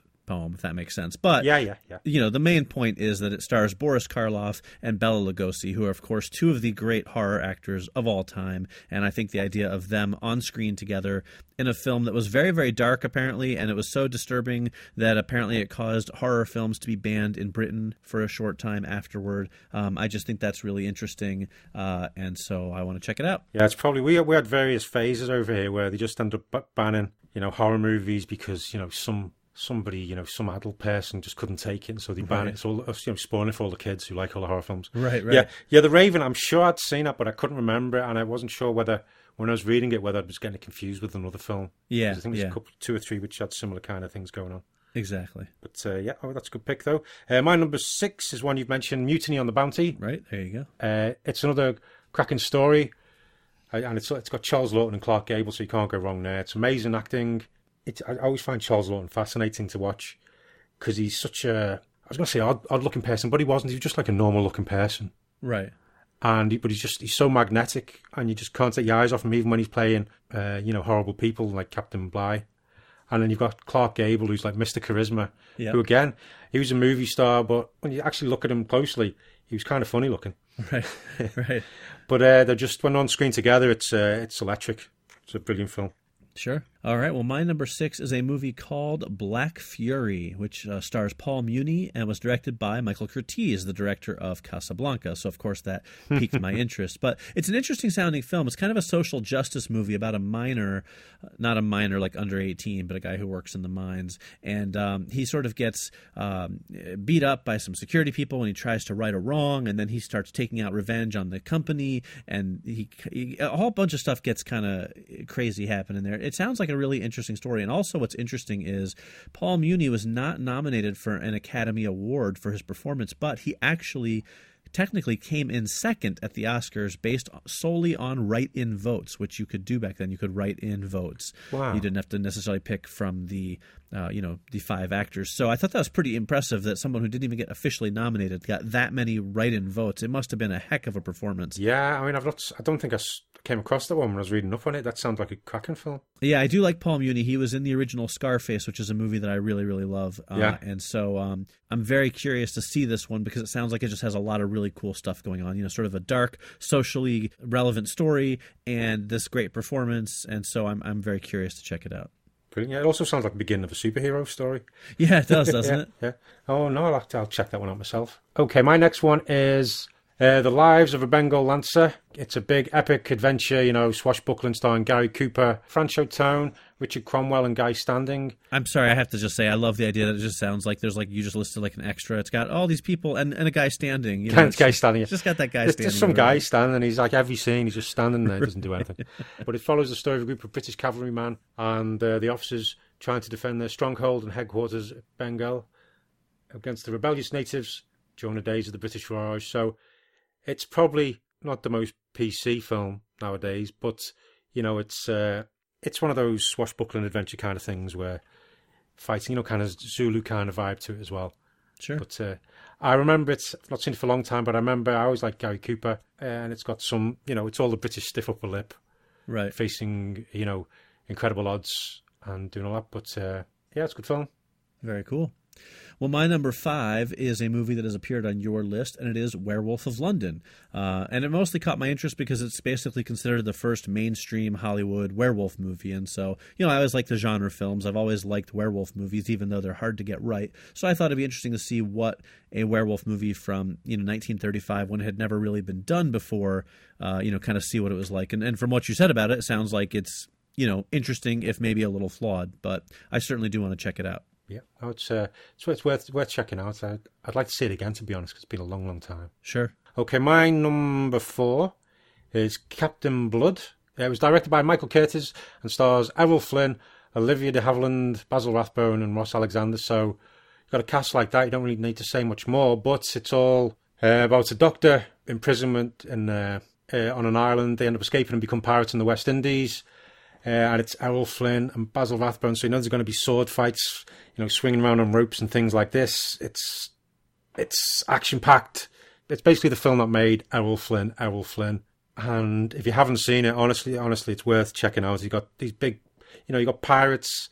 if that makes sense. But Yeah, yeah, yeah. you know, the main point is that it stars Boris Karloff and Bela Lugosi, who are, of course, two of the great horror actors of all time. And I think the idea of them on screen together in a film that was very, very dark, apparently, and it was so disturbing that apparently it caused horror films to be banned in Britain for a short time afterward. Um, I just think that's really interesting. Uh, and so I want to check it out. Yeah, it's probably we we had various phases over here where they just end up banning you know horror movies because you know some somebody you know some adult person just couldn't take it, and so they ban it. So all you know, spoiling for all the kids who like all the horror films. Right, right. Yeah, yeah. The Raven. I'm sure I'd seen it, but I couldn't remember it, and I wasn't sure whether when I was reading it whether I was getting it confused with another film. Yeah, I think there's yeah. a couple, two or three which had similar kind of things going on. Exactly. But uh, yeah, oh, that's a good pick though. Uh, my number six is one you've mentioned, Mutiny on the Bounty. Right. There you go. Uh, it's another cracking story, and it's it's got Charles Laughton and Clark Gable, so you can't go wrong there. It's amazing acting. It's I always find Charles Laughton fascinating to watch because he's such a I was going to say odd, odd looking person, but he wasn't. He was just like a normal looking person, Right. and he, but he's just he's so magnetic, and you just can't take your eyes off him, even when he's playing uh, you know horrible people like Captain Bligh. And then you've got Clark Gable, who's like Mr. Charisma, Yeah. who again, he was a movie star, but when you actually look at him closely, he was kind of funny looking. Right, right. But uh, they're just when on screen together, it's uh, it's electric. It's a brilliant film. Sure. All right. Well, my number six is a movie called Black Fury, which uh, stars Paul Muni and was directed by Michael Curtiz, the director of Casablanca. So, of course, that piqued my interest. But it's an interesting sounding film. It's kind of a social justice movie about a miner, uh, not a miner like under 18, but a guy who works in the mines. And um, he sort of gets um, beat up by some security people when he tries to right a wrong. And then he starts taking out revenge on the company. And he, he a whole bunch of stuff gets kind of crazy happening there. It sounds like a really interesting story. And also, what's interesting is Paul Muni was not nominated for an Academy Award for his performance, but he actually technically came in second at the Oscars based solely on write in votes, which you could do back then. You could write in votes. Wow. You didn't have to necessarily pick from the, uh, you know, the five actors. So I thought that was pretty impressive that someone who didn't even get officially nominated got that many write in votes. It must have been a heck of a performance. Yeah, I mean, I've not. I don't think I came across that one when I was reading up on it. That sounds like a cracking film. Yeah, I do like Paul Muni. He was in the original Scarface, which is a movie that I really, really love. Uh, Yeah. And so um, I'm very curious to see this one because it sounds like it just has a lot of really cool stuff going on. You know, sort of a dark, socially relevant story and this great performance. And so I'm, I'm very curious to check it out. Brilliant. Yeah, it also sounds like the beginning of a superhero story. Yeah, it does, doesn't yeah, it? Yeah. Oh no, I'll, I'll check that one out myself. Okay, my next one is uh, the Lives of a Bengal Lancer. It's a big epic adventure, you know, swashbuckling starring Gary Cooper, Franchot Tone, Richard Cromwell, and Guy Standing. I'm sorry, I have to just say I love the idea that it just sounds like there's like you just listed like an extra. It's got all these people and, and a guy standing. You know, Guy- it's guy just- standing. It's just got that guy There's, standing. there's some guy standing, he's like every scene, he's just standing there, doesn't do anything. but it follows the story of a group of British cavalrymen and uh, the officers trying to defend their stronghold and headquarters at Bengal against the rebellious natives during the days of the British Raj. So it's probably not the most PC film nowadays, but you know, it's uh, it's one of those swashbuckling adventure kind of things where fighting, you know, kind of Zulu kind of vibe to it as well. Sure. But uh, I remember it's I've not seen it for a long time, but I remember I always liked Gary Cooper, and it's got some, you know, it's all the British stiff upper lip Right. facing, you know, incredible odds and doing all that. But uh, yeah, it's a good film. Very cool. Well, my number five is a movie that has appeared on your list, and it is Werewolf of London. Uh, and it mostly caught my interest because it's basically considered the first mainstream Hollywood werewolf movie. And so, you know, I always like the genre films. I've always liked werewolf movies, even though they're hard to get right. So I thought it'd be interesting to see what a werewolf movie from, you know, 1935, when it had never really been done before, uh, you know, kind of see what it was like. And, and from what you said about it, it sounds like it's, you know, interesting, if maybe a little flawed. But I certainly do want to check it out. Yeah, it's uh, it's, it's worth worth checking out. I'd, I'd like to see it again, to be honest, because it's been a long, long time. Sure. Okay, my number four is Captain Blood. It was directed by Michael Curtiz and stars Errol Flynn, Olivia de Havilland, Basil Rathbone, and Ross Alexander. So you've got a cast like that, you don't really need to say much more. But it's all uh, about a doctor imprisonment in uh, uh, on an island. They end up escaping and become pirates in the West Indies. Uh, and it's Errol Flynn and Basil Rathbone. So you know there's going to be sword fights, you know, swinging around on ropes and things like this. It's it's action packed. It's basically the film that made Errol Flynn Errol Flynn. And if you haven't seen it, honestly, honestly, it's worth checking out. You got these big, you know, you got pirates,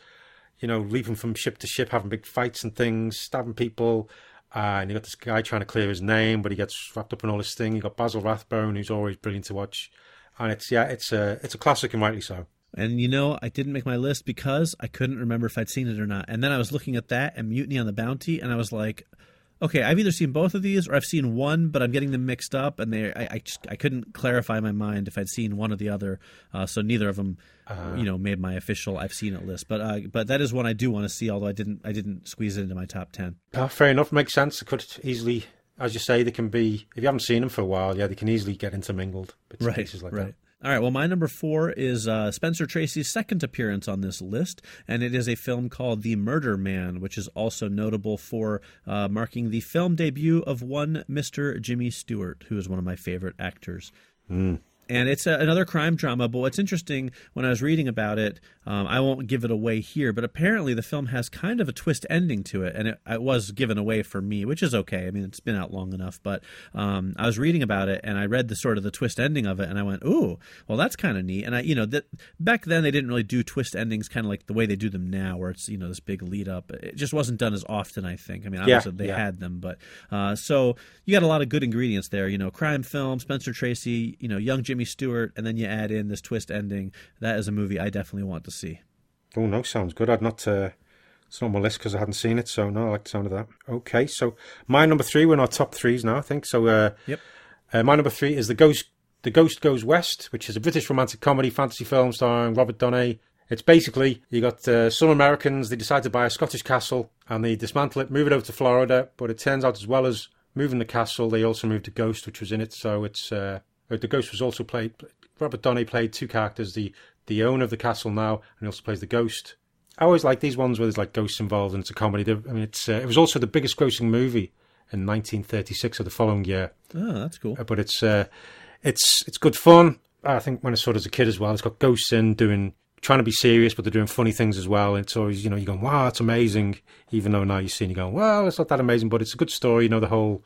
you know, leaping from ship to ship, having big fights and things, stabbing people. Uh, and you got this guy trying to clear his name, but he gets wrapped up in all this thing. You got Basil Rathbone, who's always brilliant to watch, and it's yeah, it's a it's a classic and rightly so. And you know, I didn't make my list because I couldn't remember if I'd seen it or not. And then I was looking at that and Mutiny on the Bounty, and I was like, okay, I've either seen both of these or I've seen one, but I'm getting them mixed up, and they I I, just, I couldn't clarify my mind if I'd seen one or the other. Uh, so neither of them, you know, made my official I've seen it list. But uh, but that is one I do want to see, although I didn't I didn't squeeze it into my top ten. Ah, fair enough, makes sense. It could easily, as you say, they can be if you haven't seen them for a while, yeah, they can easily get intermingled. Bits right, like right. that. All right. Well, my number four is uh, Spencer Tracy's second appearance on this list, and it is a film called The Murder Man, which is also notable for uh, marking the film debut of one Mr. Jimmy Stewart, who is one of my favorite actors. And it's a, another crime drama. But what's interesting when I was reading about it, um, I won't give it away here, but apparently the film has kind of a twist ending to it, and it, it was given away for me, which is okay. I mean, it's been out long enough, but um, I was reading about it, and I read the sort of the twist ending of it, and I went, "Ooh, well, that's kind of neat." And I, you know, that back then they didn't really do twist endings kind of like the way they do them now, where it's you know this big lead up. It just wasn't done as often. I think. I mean, Yeah, obviously they yeah. had them, but uh, so you got a lot of good ingredients there. You know, crime film, Spencer Tracy, you know, young Jimmy Stewart, and then you add in this twist ending. That is a movie I definitely want to see. Oh no, sounds good. I'd not. Uh, it's not on my list because I hadn't seen it, so no, I like the sound of that. Okay, so my number three. We're in our top threes now, I think. So, uh, Yep. Uh, my number three is the Ghost. The Ghost Goes West, which is a British romantic comedy fantasy film starring Robert Downey. It's basically you got uh, some Americans. They decide to buy a Scottish castle and they dismantle it, move it over to Florida. But it turns out, as well as moving the castle, they also moved the ghost, which was in it. So it's uh, the ghost was also played. Robert Downey played two characters: the the owner of the castle now, and he also plays the ghost. I always like these ones where there's like ghosts involved and it's a comedy. I mean, it's uh, it was also the biggest grossing movie in 1936 of the following year. Oh, that's cool. Uh, But it's uh, it's it's good fun. I think when I saw it as a kid as well, it's got ghosts in doing trying to be serious, but they're doing funny things as well. And it's always you know you're going wow, it's amazing. Even though now you're seeing you going well, it's not that amazing, but it's a good story. You know the whole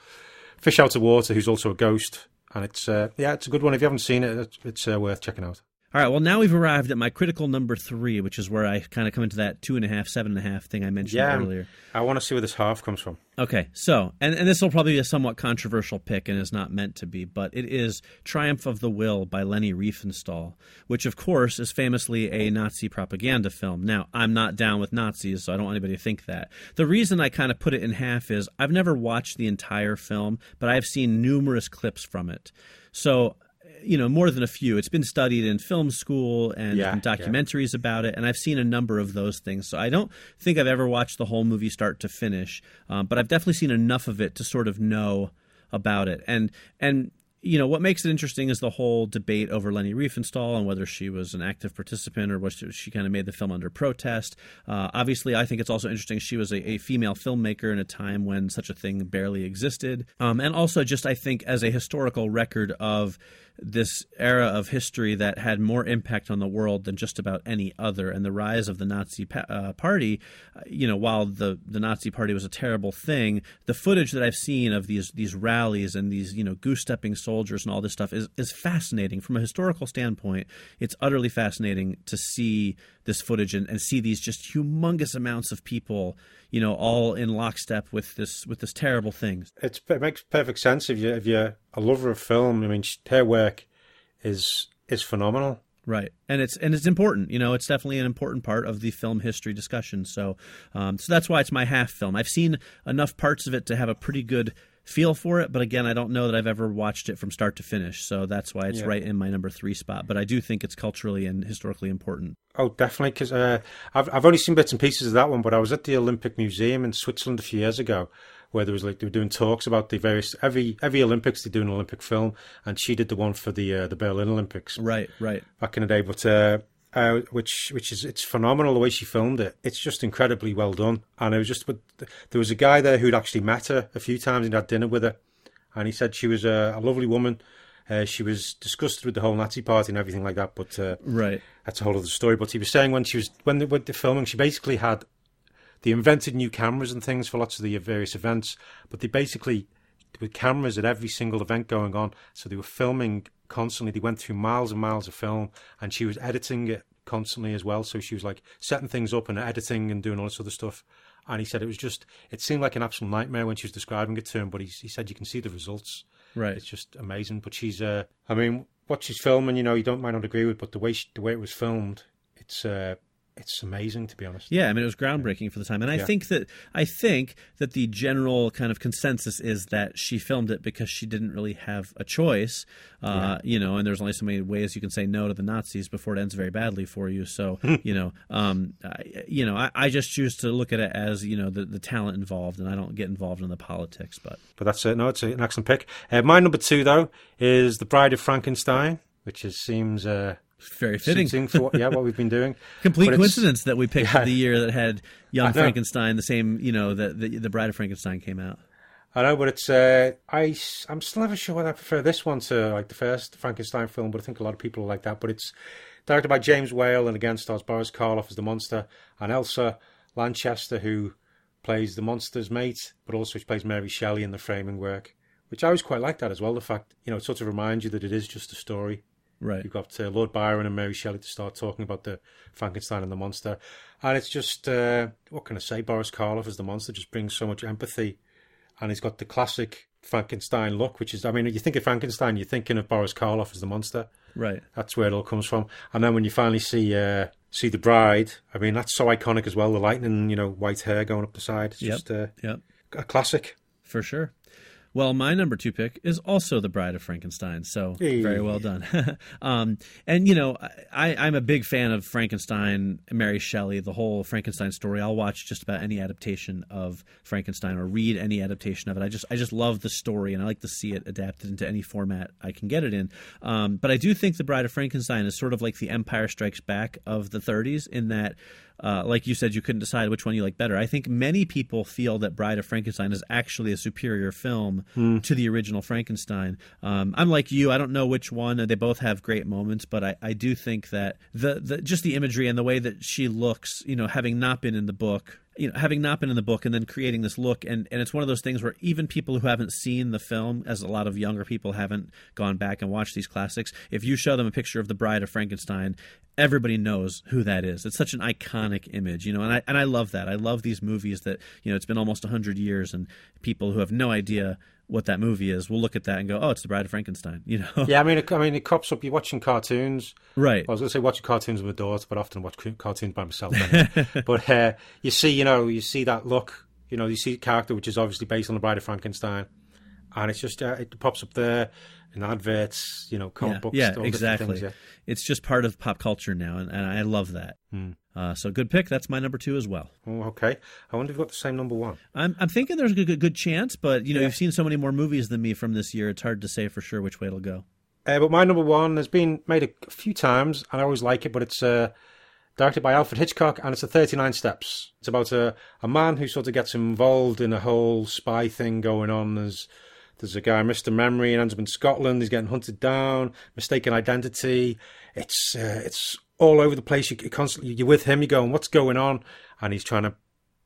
fish out of water who's also a ghost, and it's uh, yeah, it's a good one. If you haven't seen it, it's, it's uh, worth checking out. All right. Well, now we've arrived at my critical number three, which is where I kind of come into that two and a half, seven and a half thing I mentioned Yeah, earlier. I want to see where this half comes from. Okay, so and, and this will probably be a somewhat controversial pick and is not meant to be, but it is Triumph of the Will by Leni Riefenstahl, which of course is famously a Nazi propaganda film. Now, I'm not down with Nazis, so I don't want anybody to think that. The reason I kind of put it in half is I've never watched the entire film, but I've seen numerous clips from it. So you know more than a few it's been studied in film school and Yeah, in yeah. documentaries about it and i've seen a number of those things so i don't think i've ever watched the whole movie start to finish um, but i've definitely seen enough of it to sort of know about it and and you know what makes it interesting is the whole debate over Leni Riefenstahl and whether she was an active participant or was she, she kind of made the film under protest. Uh, obviously, I think it's also interesting she was a, a female filmmaker in a time when such a thing barely existed, um, and also just I think as a historical record of this era of history that had more impact on the world than just about any other, and the rise of the Nazi pa- uh, Party. uh, You know, while the the Nazi Party was a terrible thing, the footage that I've seen of these these rallies and these you know goose stepping soldiers and all this stuff is is fascinating from a historical standpoint. It's utterly fascinating to see this footage and, and see these just humongous amounts of people, you know, all in lockstep with this with this terrible thing. It's, it makes perfect sense if you if you're a lover of film. I mean, her work is is phenomenal. Right, and it's and it's important. You know, it's definitely an important part of the film history discussion. So, um, so that's why it's my half film. I've seen enough parts of it to have a pretty good feel for it, but again, I don't know that I've ever watched it from start to finish. So that's why it's Yeah. right in my number three spot. But I do think it's culturally and historically important. Oh, definitely. Because uh, I've I've only seen bits and pieces of that one, but I was at the Olympic Museum in Switzerland a few years ago, where there was like they were doing talks about the various every every Olympics they do an Olympic film, and she did the one for the uh, the Berlin Olympics Right, right. back in the day. But uh, uh, which which is it's phenomenal the way she filmed it. It's just incredibly well done. And it was just but there was a guy there who'd actually met her a few times and had dinner with her, and he said she was a, a lovely woman. Uh, she was disgusted with the whole Nazi party and everything like that, but uh, Right. that's a whole other story. But he was saying when she was when they were filming, she basically had they invented new cameras and things for lots of the various events, but they basically with cameras at every single event going on, so they were filming constantly. They went through miles and miles of film, and she was editing it constantly as well. So she was like setting things up and editing and doing all this other stuff. And he said it was just it seemed like an absolute nightmare when she was describing it to him, but he, he said you can see the results. Right. It's just amazing. But she's, uh, I mean, what she's filming, you know, you don't might not agree with, but the way she, the way it was filmed, it's uh, it's amazing to be honest. Yeah, I mean it was groundbreaking for the time, and I Yeah. think that I think that the general kind of consensus is that she filmed it because she didn't really have a choice, uh, you know. And there's only so many ways you can say no to the Nazis before it ends very badly for you. So you know, um, I, you know, I, I just choose to look at it as you know the the talent involved, and I don't get involved in the politics. But But that's it. No, it's an excellent pick. Uh, my number two though is The Bride of Frankenstein, which is, seems uh, very fitting. suiting for what, yeah what we've been doing. Complete But coincidence that we picked Yeah. the year that had Young. Frankenstein, the same, you know, that the, the Bride of Frankenstein came out. I know, but it's uh, I I'm still never sure whether I prefer this one to like the first Frankenstein film, but I think a lot of people like that. But it's directed by James Whale and again stars Boris Karloff as the monster and Elsa Lanchester, who plays the monster's mate, but also she plays Mary Shelley in the framing work, which I always quite like that as well. The fact you know it sort of reminds you that it is just a story. Right. You've got uh, Lord Byron and Mary Shelley to start talking about the Frankenstein and the monster, and it's just uh, what can I say? Boris Karloff as the monster just brings so much empathy, and he's got the classic Frankenstein look, which is I mean, you think of Frankenstein, you're thinking of Boris Karloff as the monster. Right. That's where it all comes from. And then when you finally see uh, see the bride, I mean, that's so iconic as well. The lightning, you know, white hair going up the side. It's Yep. just uh, Yep. a classic. For sure. Well, my number two pick is also The Bride of Frankenstein. So Hey. very well done. um, and, you know, I, I'm a big fan of Frankenstein, Mary Shelley, the whole Frankenstein story. I'll watch just about any adaptation of Frankenstein or read any adaptation of it. I just I just love the story and I like to see it adapted into any format I can get it in. Um, but I do think The Bride of Frankenstein is sort of like the Empire Strikes Back of the 30s in that uh, like you said, you couldn't decide which one you like better. I think many people feel that Bride of Frankenstein is actually a superior film to the original Frankenstein. Um, I'm like you; I don't know which one. They both have great moments, but I, I do think that the, the just the imagery and the way that she looks, you know, having not been in the book, you know, having not been in the book and then creating this look, and, and it's one of those things where even people who haven't seen the film, as a lot of younger people haven't gone back and watched these classics, if you show them a picture of the Bride of Frankenstein, everybody knows who that is. It's such an iconic image, you know, and I and I love that. I love these movies that you know it's been almost hundred years, and people who have no idea what that movie is we'll look at that and go, "Oh, it's the Bride of Frankenstein," you know. Yeah, I mean, it, I mean, it crops up. You're watching cartoons. Right. I was going to say watching cartoons with my daughter, but I often watch cartoons by myself. Anyway. but uh, you see, you know, you see that look. You know, you see a character which is obviously based on the Bride of Frankenstein, and it's just uh, it pops up there in adverts. You know, comic yeah, books. yeah exactly. Things, yeah. It's just part of pop culture now, and, and I love that. Hmm. Uh, so good pick. That's my number two as well. Oh, okay. I wonder if you've got the same number one. I'm I'm thinking there's a good, good chance, but you know Yeah. you've seen so many more movies than me from this year. It's hard to say for sure which way it'll go. Uh, but my number one has been made a, few times, and I always like it. But it's uh, directed by Alfred Hitchcock, and it's a 39 Steps. It's about a, a man who sort of gets involved in a whole spy thing going on. There's there's a guy, Mr. Memory, and ends up in Scotland. He's getting hunted down, mistaken identity. It's uh, it's all over the place. You, you constantly you're with him. You're going, what's going on? And he's trying to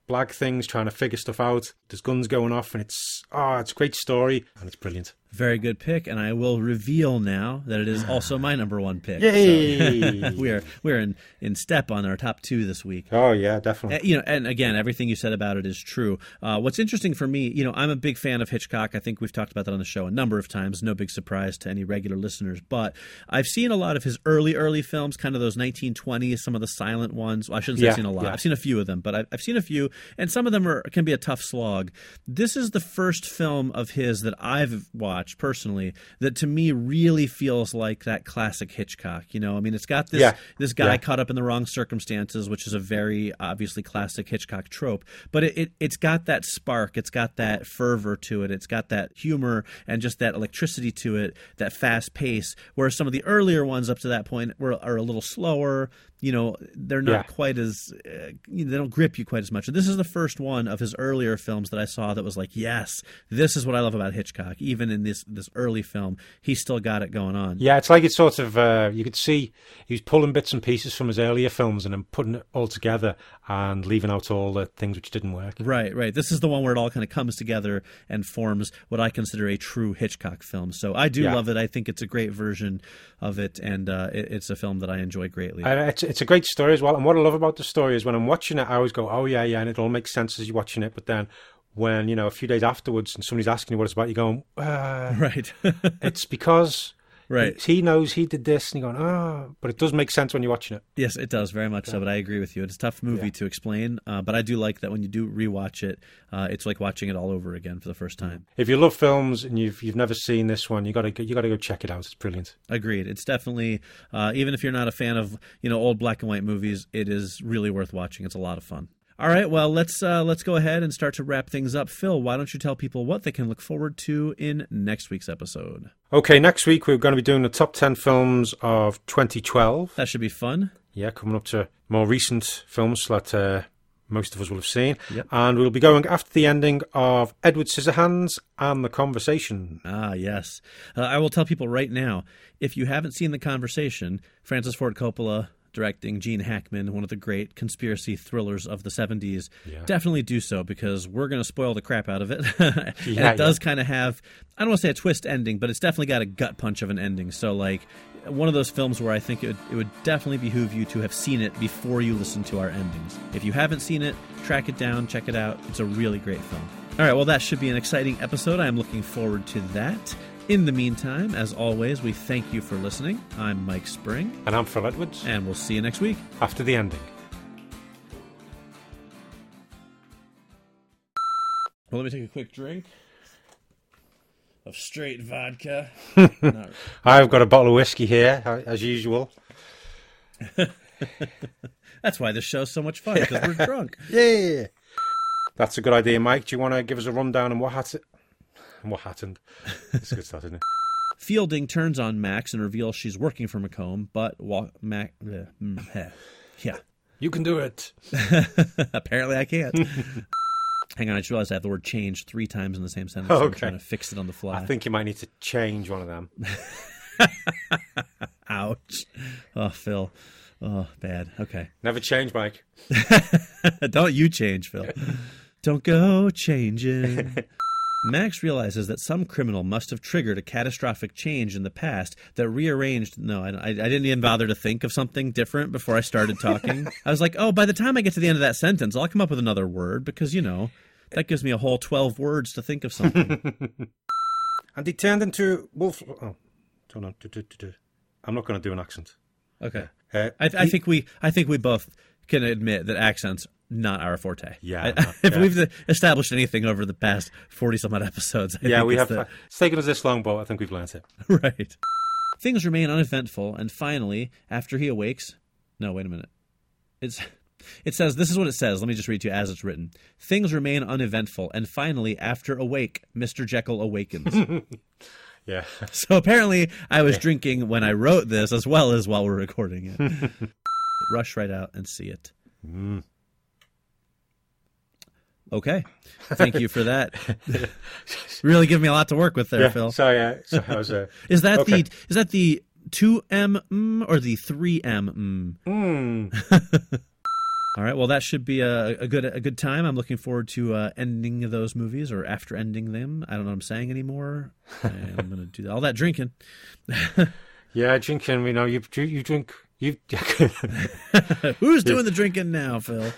blag things, trying to figure stuff out. There's guns going off, and it's oh, it's a great story, and it's brilliant. Very good pick, and I will reveal now that it is also my number one pick. Yay! So we are we're in, in step on our top two this week. Oh yeah, definitely. Uh, you know, and again, everything you said about it is true. Uh, what's interesting for me, you know, I'm a big fan of Hitchcock. I think we've talked about that on the show a number of times. No big surprise to any regular listeners, but I've seen a lot of his early, early films, kind of those 1920s, some of the silent ones. Well, I shouldn't say Yeah, I've seen a lot. yeah. I've seen a few of them, but I've, I've seen a few, and some of them are can be a tough slog. This is the first film of his that I've watched personally that to me really feels like that classic Hitchcock. You know, I mean, it's got this Yeah. this guy Yeah. caught up in the wrong circumstances, which is a very obviously classic Hitchcock trope. But it, it it's got that spark, it's got that fervor to it, it's got that humor and just that electricity to it, that fast pace. Whereas some of the earlier ones up to that point were are a little slower. You know, they're not Yeah. quite as uh, you know, they don't grip you quite as much. And this is the first one of his earlier films that I saw that was like, yes, this is what I love about Hitchcock. Even in this this early film, he still got it going on. Yeah, it's like it's sort of uh, you could see he was pulling bits and pieces from his earlier films and then putting it all together and leaving out all the things which didn't work. Right, right. This is the one where it all kind of comes together and forms what I consider a true Hitchcock film. So I do Yeah. love it. I think it's a great version of it, and uh, it, it's a film that I enjoy greatly. It's a great story as well. And what I love about the story is when I'm watching it, I always go, "Oh yeah, yeah," and it all makes sense as you're watching it. But then when you know a few days afterwards and somebody's asking you what it's about, you're going, uh, right, "It's because." Right. He knows he did this, and you're going, oh, but it does make sense when you're watching it. Yes, it does very much so. But I agree with you. It's a tough movie Yeah. to explain, uh, but I do like that when you do rewatch it, uh, it's like watching it all over again for the first time. If you love films and you've you've never seen this one, you got to you got to go check it out. It's brilliant. Agreed. It's definitely uh, even if you're not a fan of you know old black and white movies, it is really worth watching. It's a lot of fun. All right, well let's uh, let's go ahead and start to wrap things up. Phil, why don't you tell people what they can look forward to in next week's episode? Okay, next week we're going to be doing the top 10 films of 2012. That should be fun. Yeah, coming up to more recent films that uh, most of us will have seen. Yep. And we'll be going after the ending of Edward Scissorhands and the conversation. Ah, yes. Uh, I will tell people right now if you haven't seen The Conversation, Francis Ford Coppola directing Gene Hackman, one of the great conspiracy thrillers of the 70s, Yeah. definitely do so because we're going to spoil the crap out of it. and Yeah, it does yeah. kind of have, I don't want to say a twist ending, but it's definitely got a gut punch of an ending. So, like, one of those films where I think it would, it would definitely behoove you to have seen it before you listen to our endings. If you haven't seen it, track it down, check it out. It's a really great film. All right, well, that should be an exciting episode. I'm looking forward to that. In the meantime, as always, we thank you for listening. I'm Mike Spring, And I'm Phil Edwards and we'll see you next week. after the ending. Well, let me take a quick drink of straight vodka. I've got a bottle of whiskey here, as usual. That's why this show's so much fun because we're drunk. Yeah. That's a good idea, Mike. Do you want to give us a rundown on what happened? What happened? It's a good start, isn't it? Fielding turns on Max and reveals she's working for McComb, but wa- Mac, uh, mm, heh. yeah, You can do it. apparently I can't. Hang on, I just realized I have the word change three times in the same sentence. so I'm trying to fix it on the fly. I think you might need to change one of them. Ouch. Oh, Phil. Oh, bad. Okay. Never change, Mike. Don't you change, Phil. Don't go changing. Max realizes that some criminal must have triggered a catastrophic change in the past that rearranged. No, I, I, didn't even bother to think of something different before I started talking. I was like, oh, by the time I get to the end of that sentence, I'll come up with another word because, you know, that gives me a whole 12 words to think of something. And he turned into wolf. Oh, hold on. Du- du- du- du. I'm not going to do an accent. Okay. Uh, I, I think we I think we both can admit that accents not our forte. Yeah, I- no, if yeah. we've established anything over the past forty some odd episodes, I yeah, think we it's have. the- It's taken us this long, but I think we've learned it. right. Things remain uneventful, and finally, after he awakes, no, wait a minute. It's it says this is what it says. Let me just read to you as it's written. Things remain uneventful, and finally, after awake, Mister Jekyll awakens. Yeah. so apparently, I was drinking when I wrote this, as well as while we're recording it. Rush right out and see it. Mm. Okay, thank you for that. really give me a lot to work with there, yeah. Phil. So yeah, so I was. Uh, Is that Okay. the is that the two M mm, or the three M? Mm? mm, All right. Well, that should be a, a good a good time. I'm looking forward to uh, ending those movies or after ending them. I don't know what I'm saying anymore. I'm gonna do all that drinking. yeah, drinking. You know, you you, you drink. You. Who's doing the drinking now, Phil?